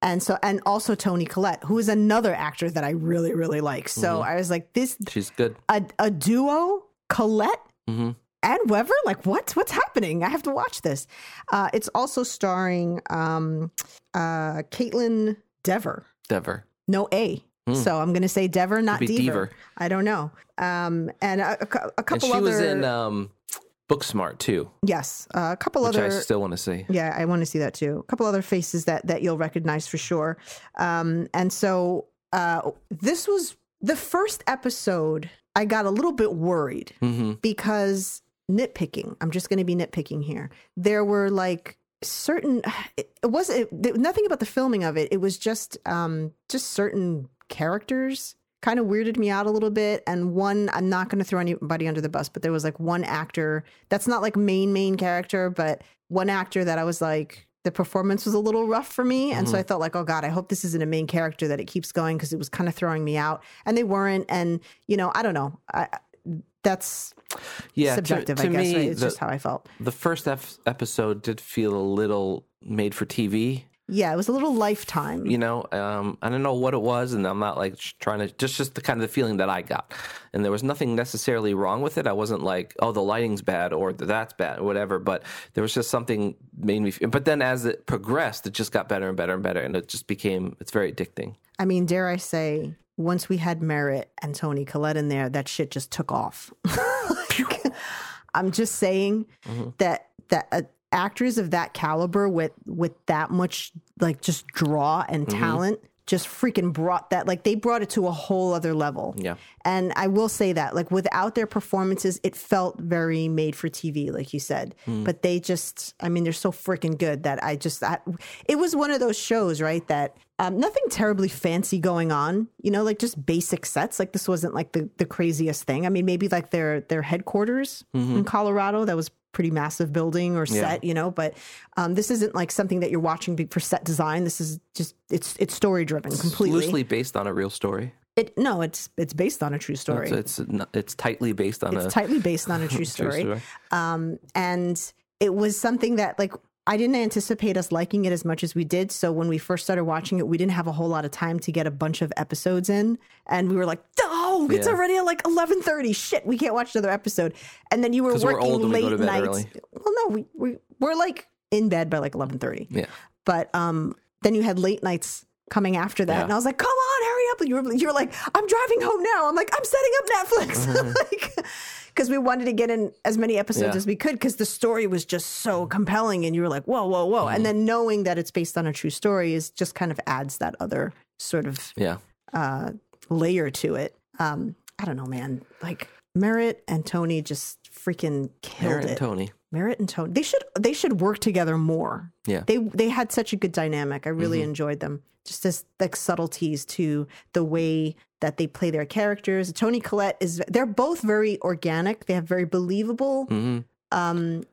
and so and also Toni Collette, who is another actor that I really really like. So Mm-hmm. I was like, this She's good. a a duo Collette hmm and Weber? Like what? What's happening? I have to watch this. Uh, it's also starring um, uh, Kaitlyn Dever. Dever. No A. So I'm going to say Dever, not Could be Deaver. Deaver. I don't know. Um, and a, a cou- a And couple she other. She was in um, Booksmart too, yes, uh, a couple which I still want to see. Yeah, I want to see that too. A couple other faces that that you'll recognize for sure. Um, and so uh, this was the first episode. I got a little bit worried hmm because nitpicking. I'm just going to be nitpicking here. There were like certain. It, it wasn't it, nothing about the filming of it. It was just um, just certain characters kind of weirded me out a little bit. And one, I'm not going to throw anybody under the bus, but there was like one actor that's not like main main character, but one actor that I was like. The performance was a little rough for me. And so mm-hmm. I felt like, oh God, I hope this isn't a main character that it keeps going because it was kind of throwing me out. And they weren't. And, you know, I don't know. I, that's Yeah, to- subjective, to, I guess. me, right? It's the, just how I felt. the first ep- episode did feel a little made for TV. Yeah, it was a little lifetime. You know, um, I don't know what it was, and I'm not like trying to just just the kind of the feeling that I got, and there was nothing necessarily wrong with it. I wasn't like, oh, the lighting's bad or that's bad or whatever, but there was just something made me. Feel, but then as it progressed, it just got better and better and better, and it just became it's very addicting. I mean, dare I say, once we had Merritt and Toni Collette in there, that shit just took off. Like, I'm just saying Mm-hmm. that that uh, actors of that caliber with with that much like just draw and Mm-hmm. talent just freaking brought that like they brought it to a whole other level. Yeah. And I will say that, like, without their performances, it felt very made for TV, like you said. Hmm. But they just, I mean, they're so freaking good that I just, I, it was one of those shows, right? That um, nothing terribly fancy going on, you know, like just basic sets. Like this wasn't like the, the craziest thing. I mean, maybe like their their headquarters in Colorado, that was pretty massive building or set, you know. But um, this isn't like something that you're watching for set design. This is just it's it's story driven completely. Loosely based on a real story. It no, it's it's based on a true story. It's it's, it's tightly based on It's a tightly based on a true true story. story. Um, and it was something that like I didn't anticipate us liking it as much as we did. So when we first started watching it, we didn't have a whole lot of time to get a bunch of episodes in, and we were like, "Oh, it's Yeah. already at like eleven thirty. Shit, we can't watch another episode." And then you were working we late bed nights. early. Well, no, we we we're like in bed by like eleven thirty. Yeah. But um, then you had late nights coming after that, Yeah. and I was like, "Come on, hurry up!" And you were you were like, "I'm driving home now." I'm like, "I'm setting up Netflix," like because we wanted to get in as many episodes Mm-hmm. Yeah. as we could because the story was just so compelling, and you were like, "Whoa, whoa, whoa!" Mm-hmm. And then knowing that it's based on a true story is just kind of adds that other sort of Yeah. uh, layer to it. Um, I don't know, man. Like Merritt and Toni just freaking killed Aaron it. and Toni. Merritt and Toni. They should they should work together more. Yeah. They they had such a good dynamic. I really enjoyed them. Just as like subtleties to the way that they play their characters. Toni Collette is they're both very organic. They have very believable hmm um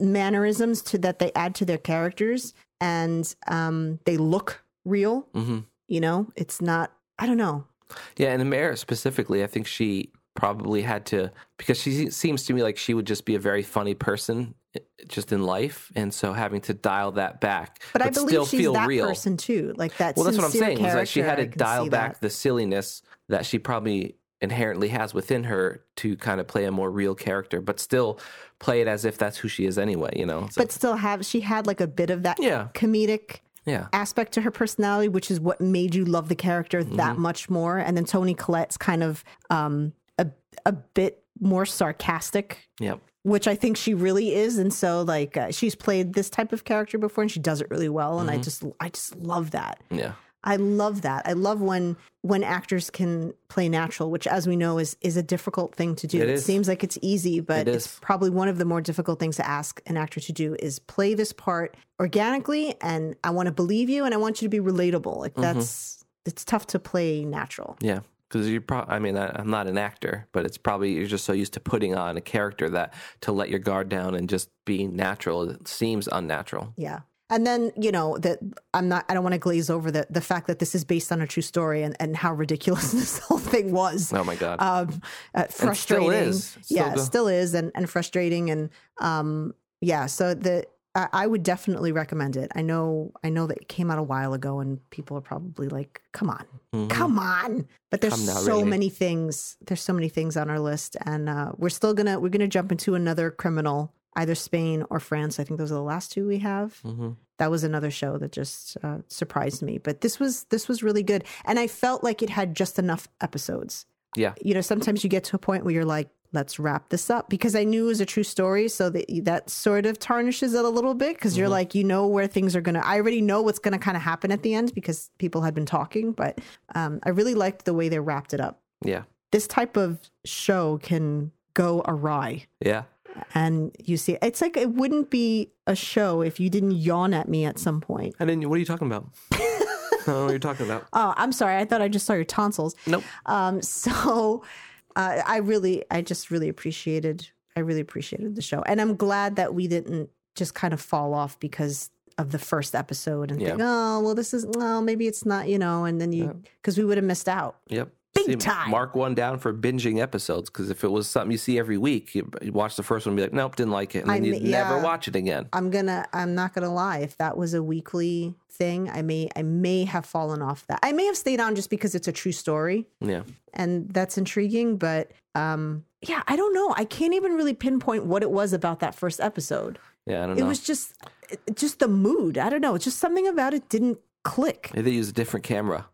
mannerisms to that they add to their characters and um they look real, hmm you know? It's not I don't know. Yeah, and Mara specifically, I think she probably had to because she seems to me like she would just be a very funny person eh, just in life, and so having to dial that back, But, I believe still she's feel that real. person too. Like that well, that's what I'm saying. Was that she had to dial back that. the silliness that she probably inherently has within her to kind of play a more real character, but still play it as if that's who she is anyway. You know? So, but still have she had like a bit of that Yeah. comedic yeah, aspect to her personality, which is what made you love the character Mm-hmm. that much more. And then Toni Collette's kind of um, a a bit more sarcastic, yeah, which I think she really is. And so, like, uh, she's played this type of character before, and she does it really well. And I Mm-hmm. just, I just love that. yeah. I love that. I love when when actors can play natural, which, as we know, is is a difficult thing to do. It It, seems like it's easy, but It it's probably one of the more difficult things to ask an actor to do is play this part organically, and I want to believe you, and I want you to be relatable. Like Mm-hmm. that's it's tough to play natural. Yeah, because you probably, I mean, I, I'm not an actor, but it's probably you're just so used to putting on a character that to let your guard down and just be natural it seems unnatural. Yeah. And then, you know, that I'm not I don't want to glaze over the the fact that this is based on a true story and, and how ridiculous this whole thing was. Oh my god! um, uh, frustrating. is. Still yeah, go- still is, and, and frustrating, and um, yeah. So the I, I would definitely recommend it. I know I know that it came out a while ago, and people are probably like, "Come on, come on!" But there's Mm-hmm. So really. many things. There's so many things on our list, and uh, we're still gonna we're gonna jump into another criminal, either Spain or France. I think those are the last two we have. hmm that was another show that just uh, surprised me. But this was this was really good, and I felt like it had just enough episodes. Yeah. You know, sometimes you get to a point where you're like, let's wrap this up because I knew it was a true story. So that that sort of tarnishes it a little bit because you're like, you know where things are gonna. I already know what's gonna kind of happen at the end because people had been talking. But um, I really liked the way they wrapped it up. Yeah. This type of show can go awry Yeah. And you see it's like it wouldn't be a show if you didn't yawn at me at some point I didn't. What are you talking about? I don't know what you're talking about. oh i'm sorry i thought i just saw your tonsils Nope. um so uh, i really i just really appreciated i really appreciated the show and i'm glad that we didn't just kind of fall off because of the first episode and Yeah. think oh well this is well maybe it's not you know and then you because we would have missed out Yep. Big time. Mark one down for binging episodes because if it was something you see every week, you, you watch the first one and be like, nope, didn't like it. And then you mean, never watch it again. i'm gonna i'm not gonna lie if that was a weekly thing i may i may have fallen off that i may have stayed on just because it's a true story Yeah. and that's intriguing but um yeah i don't know i can't even really pinpoint what it was about that first episode Yeah. I don't know. it was just just the mood i don't know It's just something about it didn't click Maybe they use a different camera.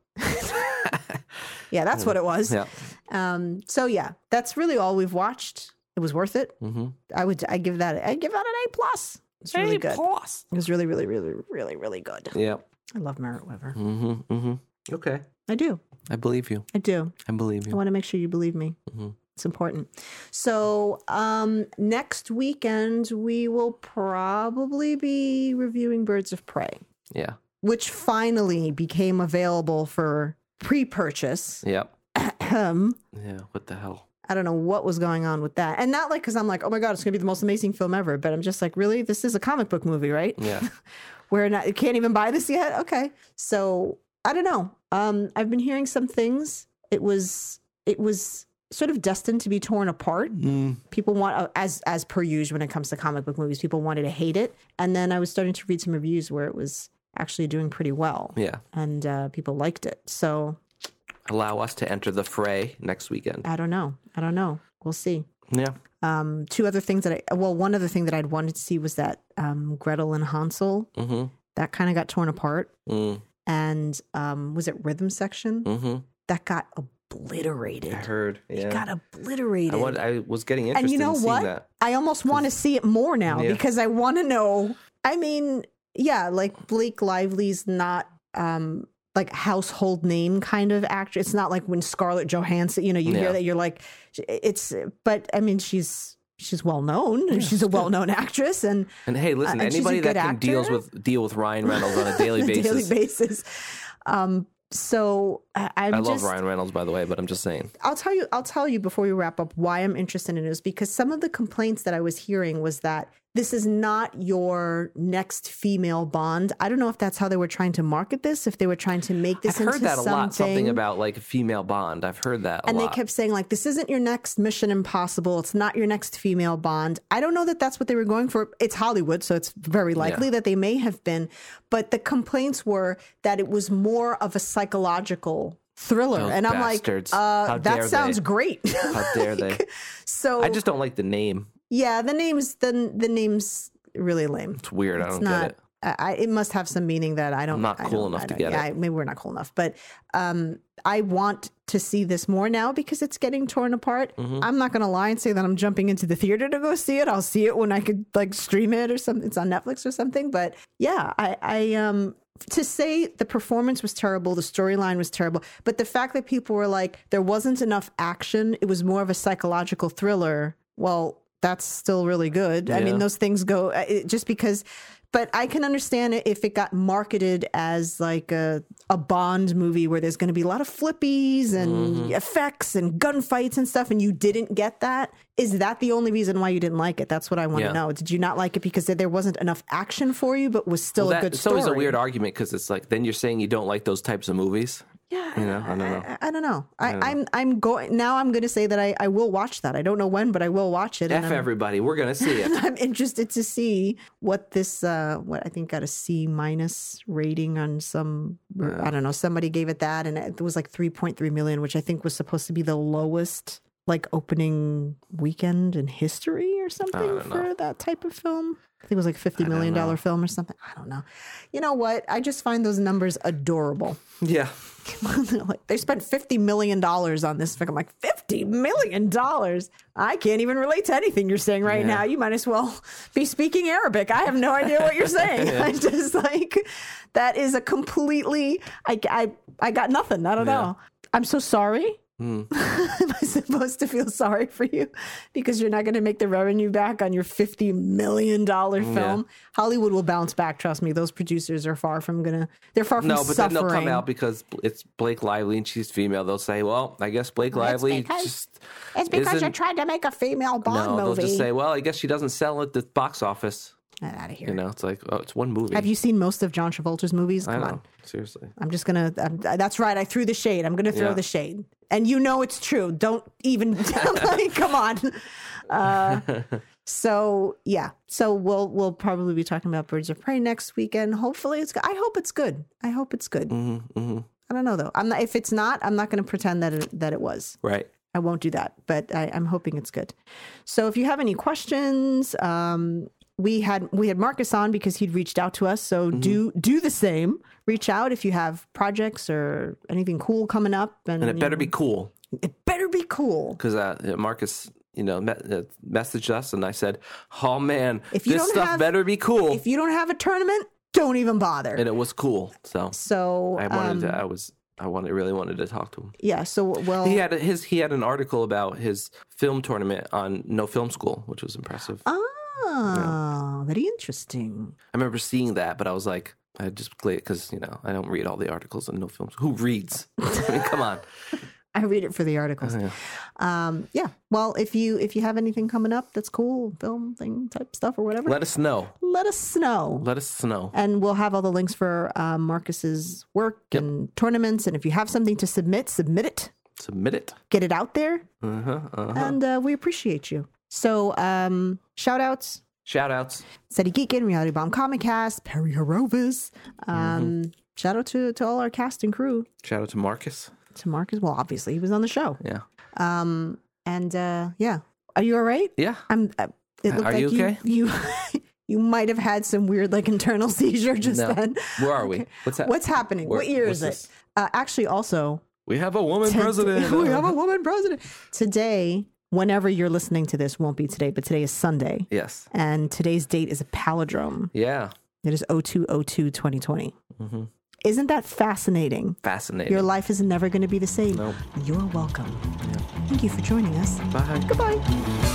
Yeah that's what it was Yeah. um so yeah that's really all we've watched it was worth it Mm-hmm. i would i give that i give that an a plus it's really good Plus. it was really really really really really good Yeah. i love merritt wever Mm-hmm. Mm-hmm. Okay. i do I believe you. i do I believe you. I want to make sure you believe me. Mhm. It's important. So, um, next weekend, we will probably be reviewing Birds of Prey, Yeah. which finally became available for pre purchase. Yep. Yeah. What the hell? I don't know what was going on with that. And not like because I'm like, oh my God, it's going to be the most amazing film ever. But I'm just like, really? This is a comic book movie, right? Yeah. We're not, you can't even buy this yet? Okay. So, I don't know. Um, I've been hearing some things. It was, it was sort of destined to be torn apart. Mm. people want uh, as as per usual when it comes to comic book movies people wanted to hate it and then i was starting to read some reviews where it was actually doing pretty well Yeah. and uh, people liked it so Allow us to enter the fray next weekend. i don't know i don't know we'll see Yeah. um two other things that i well one other thing that i'd wanted to see was that um gretel and hansel Mm-hmm. that kind of got torn apart Mm. and um was it rhythm section Mm-hmm. that got obliterated I heard. Yeah. it got obliterated I, want, I was getting interested and you know in what? that. I almost want to see it more now Yeah. because I want to know. I mean, yeah, like Blake Lively's not um like household name kind of actor. It's not like when Scarlett Johansson, you know, you Yeah. hear that you're like it's but I mean she's she's well known and she's a well known actress and And hey, listen, Uh, and anybody that can deals with deal with Ryan Reynolds on a daily on a basis. daily basis. Um so I, I'm I love just, Ryan Reynolds, by the way, but I'm just saying. I'll tell you I'll tell you before we wrap up why I'm interested in it is because some of the complaints that I was hearing was that this is not your next female bond. I don't know if that's how they were trying to market this, if they were trying to make this I've into heard that a something. lot. Something about like a female bond. I've heard that a and they kept saying like this isn't your next Mission Impossible. It's not your next female Bond. I don't know that that's what they were going for. It's Hollywood, so it's very likely Yeah. that they may have been, but the complaints were that it was more of a psychological thriller. Those and I'm bastards. like, uh, that sounds they. great. How dare they? so I just don't like the name. Yeah, the name's the the name's really lame. It's weird. I don't not. get it. I, I- it must have some meaning that I don't. I'm not I cool don't- enough I to get yeah, it. maybe we're not cool enough, but um, I want to see this more now because it's getting torn apart. Mm-hmm. I'm not going to lie and say that I'm jumping into the theater to go see it. I'll see it when I could like stream it or something. It's on Netflix or something. But yeah, I, I um to say the performance was terrible, the storyline was terrible, but the fact that people were like there wasn't enough action, it was more of a psychological thriller. Well, that's still really good. I mean, those things go uh, it, just because. But I can understand it if it got marketed as like a a Bond movie where there's going to be a lot of flippies and Mm-hmm. effects and gunfights and stuff, and you didn't get that. Is that the only reason why you didn't like it? That's what I want to Yeah. know. Did you not like it because there wasn't enough action for you, but was still Well, a that, good it's story? always a weird argument because it's like then you're saying you don't like those types of movies. Yeah, You know, I don't know. I, I don't know. I, I'm I'm going now. I'm going to say that I, I will watch that. I don't know when, but I will watch it. F everybody, we're gonna see it. I'm interested to see what this uh what I think got a C minus rating on some I don't know somebody gave it that and it was like 3.3 million which I think was supposed to be the lowest like opening weekend in history or something for know. that type of film. I think it was like a fifty I million dollar film or something. I don't know. You know what? I just find those numbers adorable. Yeah. Like, they spent fifty million dollars on this film. I'm like, fifty million dollars? I can't even relate to anything you're saying right Yeah. now. You might as well be speaking Arabic. I have no idea what you're saying. I'm just like that is a completely. I I I got nothing. I don't Yeah. know. I'm so sorry. Hmm. Am I supposed to feel sorry for you because you're not going to make the revenue back on your fifty million dollar film? Hollywood will bounce back. Trust me. Those producers are far from gonna. They're far from No, but suffering. then they'll come out because it's Blake Lively and she's female. They'll say, "Well, I guess Blake Well, it's Lively because- just It's because you're trying to make a female Bond no." They'll just say, "Well, I guess she doesn't sell at the box office." Out of here. You know, it's like, oh, it's one movie. Have you seen most of John Travolta's movies? I Come know. on. Seriously. I'm just gonna. I'm, that's right. I threw the shade. I'm gonna throw Yeah. the shade, and you know it's true. Don't even. like, come on. Uh, so yeah. So we'll we'll probably be talking about Birds of Prey next weekend. Hopefully it's. good. I hope it's good. I hope it's good. hmm hmm I don't know though. I'm not. If it's not, I'm not gonna pretend that it, that it was. Right. I won't do that, but I, I'm hoping it's good. So if you have any questions, um, we had we had Marcus on because he'd reached out to us. So Mm-hmm. do do the same. Reach out if you have projects or anything cool coming up, and, And it better know, be cool it better be cool. because uh, Marcus, you know, me- uh, messaged us and I said, "Oh man, If you this stuff have- better be cool," If you don't have a tournament, don't even bother. and it was cool. So so I wanted um, to. I was. I wanted. Really wanted to talk to him. yeah. So well, He had his. He had an article about his film tournament on No Film School, which was impressive. Ah, very interesting. I remember seeing that, but I was like, I just because you know I don't read all the articles and No films. Who reads? I mean, come on. I read it for the articles. Yeah. Um, yeah. Well, if you if you have anything coming up that's cool, film thing type stuff or whatever, Let us know. let us know. Let us know. and we'll have all the links for um, Marcus's work and tournaments. And if you have something to submit, submit it, Submit it. get it out there, Uh-huh, uh-huh. and uh, we appreciate you. So, um, shout outs. Shout outs. Steady Geekin, Reality Bomb Comic Cast, Perry Horovis. Um, Shout out to, to all our cast and crew. Shout out to Marcus. To Marcus. Well, obviously, he was on the show. Yeah. Um, and uh, yeah. Are you all right? Yeah. I'm. Uh, it looked Are like you okay? You, you, you might have had some weird, like, internal seizure just No. then. Where are we? What's that? What's happening? Where- what year is it? this? Uh, actually, also, We have a woman Today- president. we have a woman president. Today, whenever you're listening to this, won't be today, but today is Sunday. yes. And today's date is a palindrome. Yeah. It is 0202 2020. hmm Isn't that fascinating? Fascinating. Your life is never going to be the same. Nope. You're welcome. Thank you for joining us. Bye. Goodbye.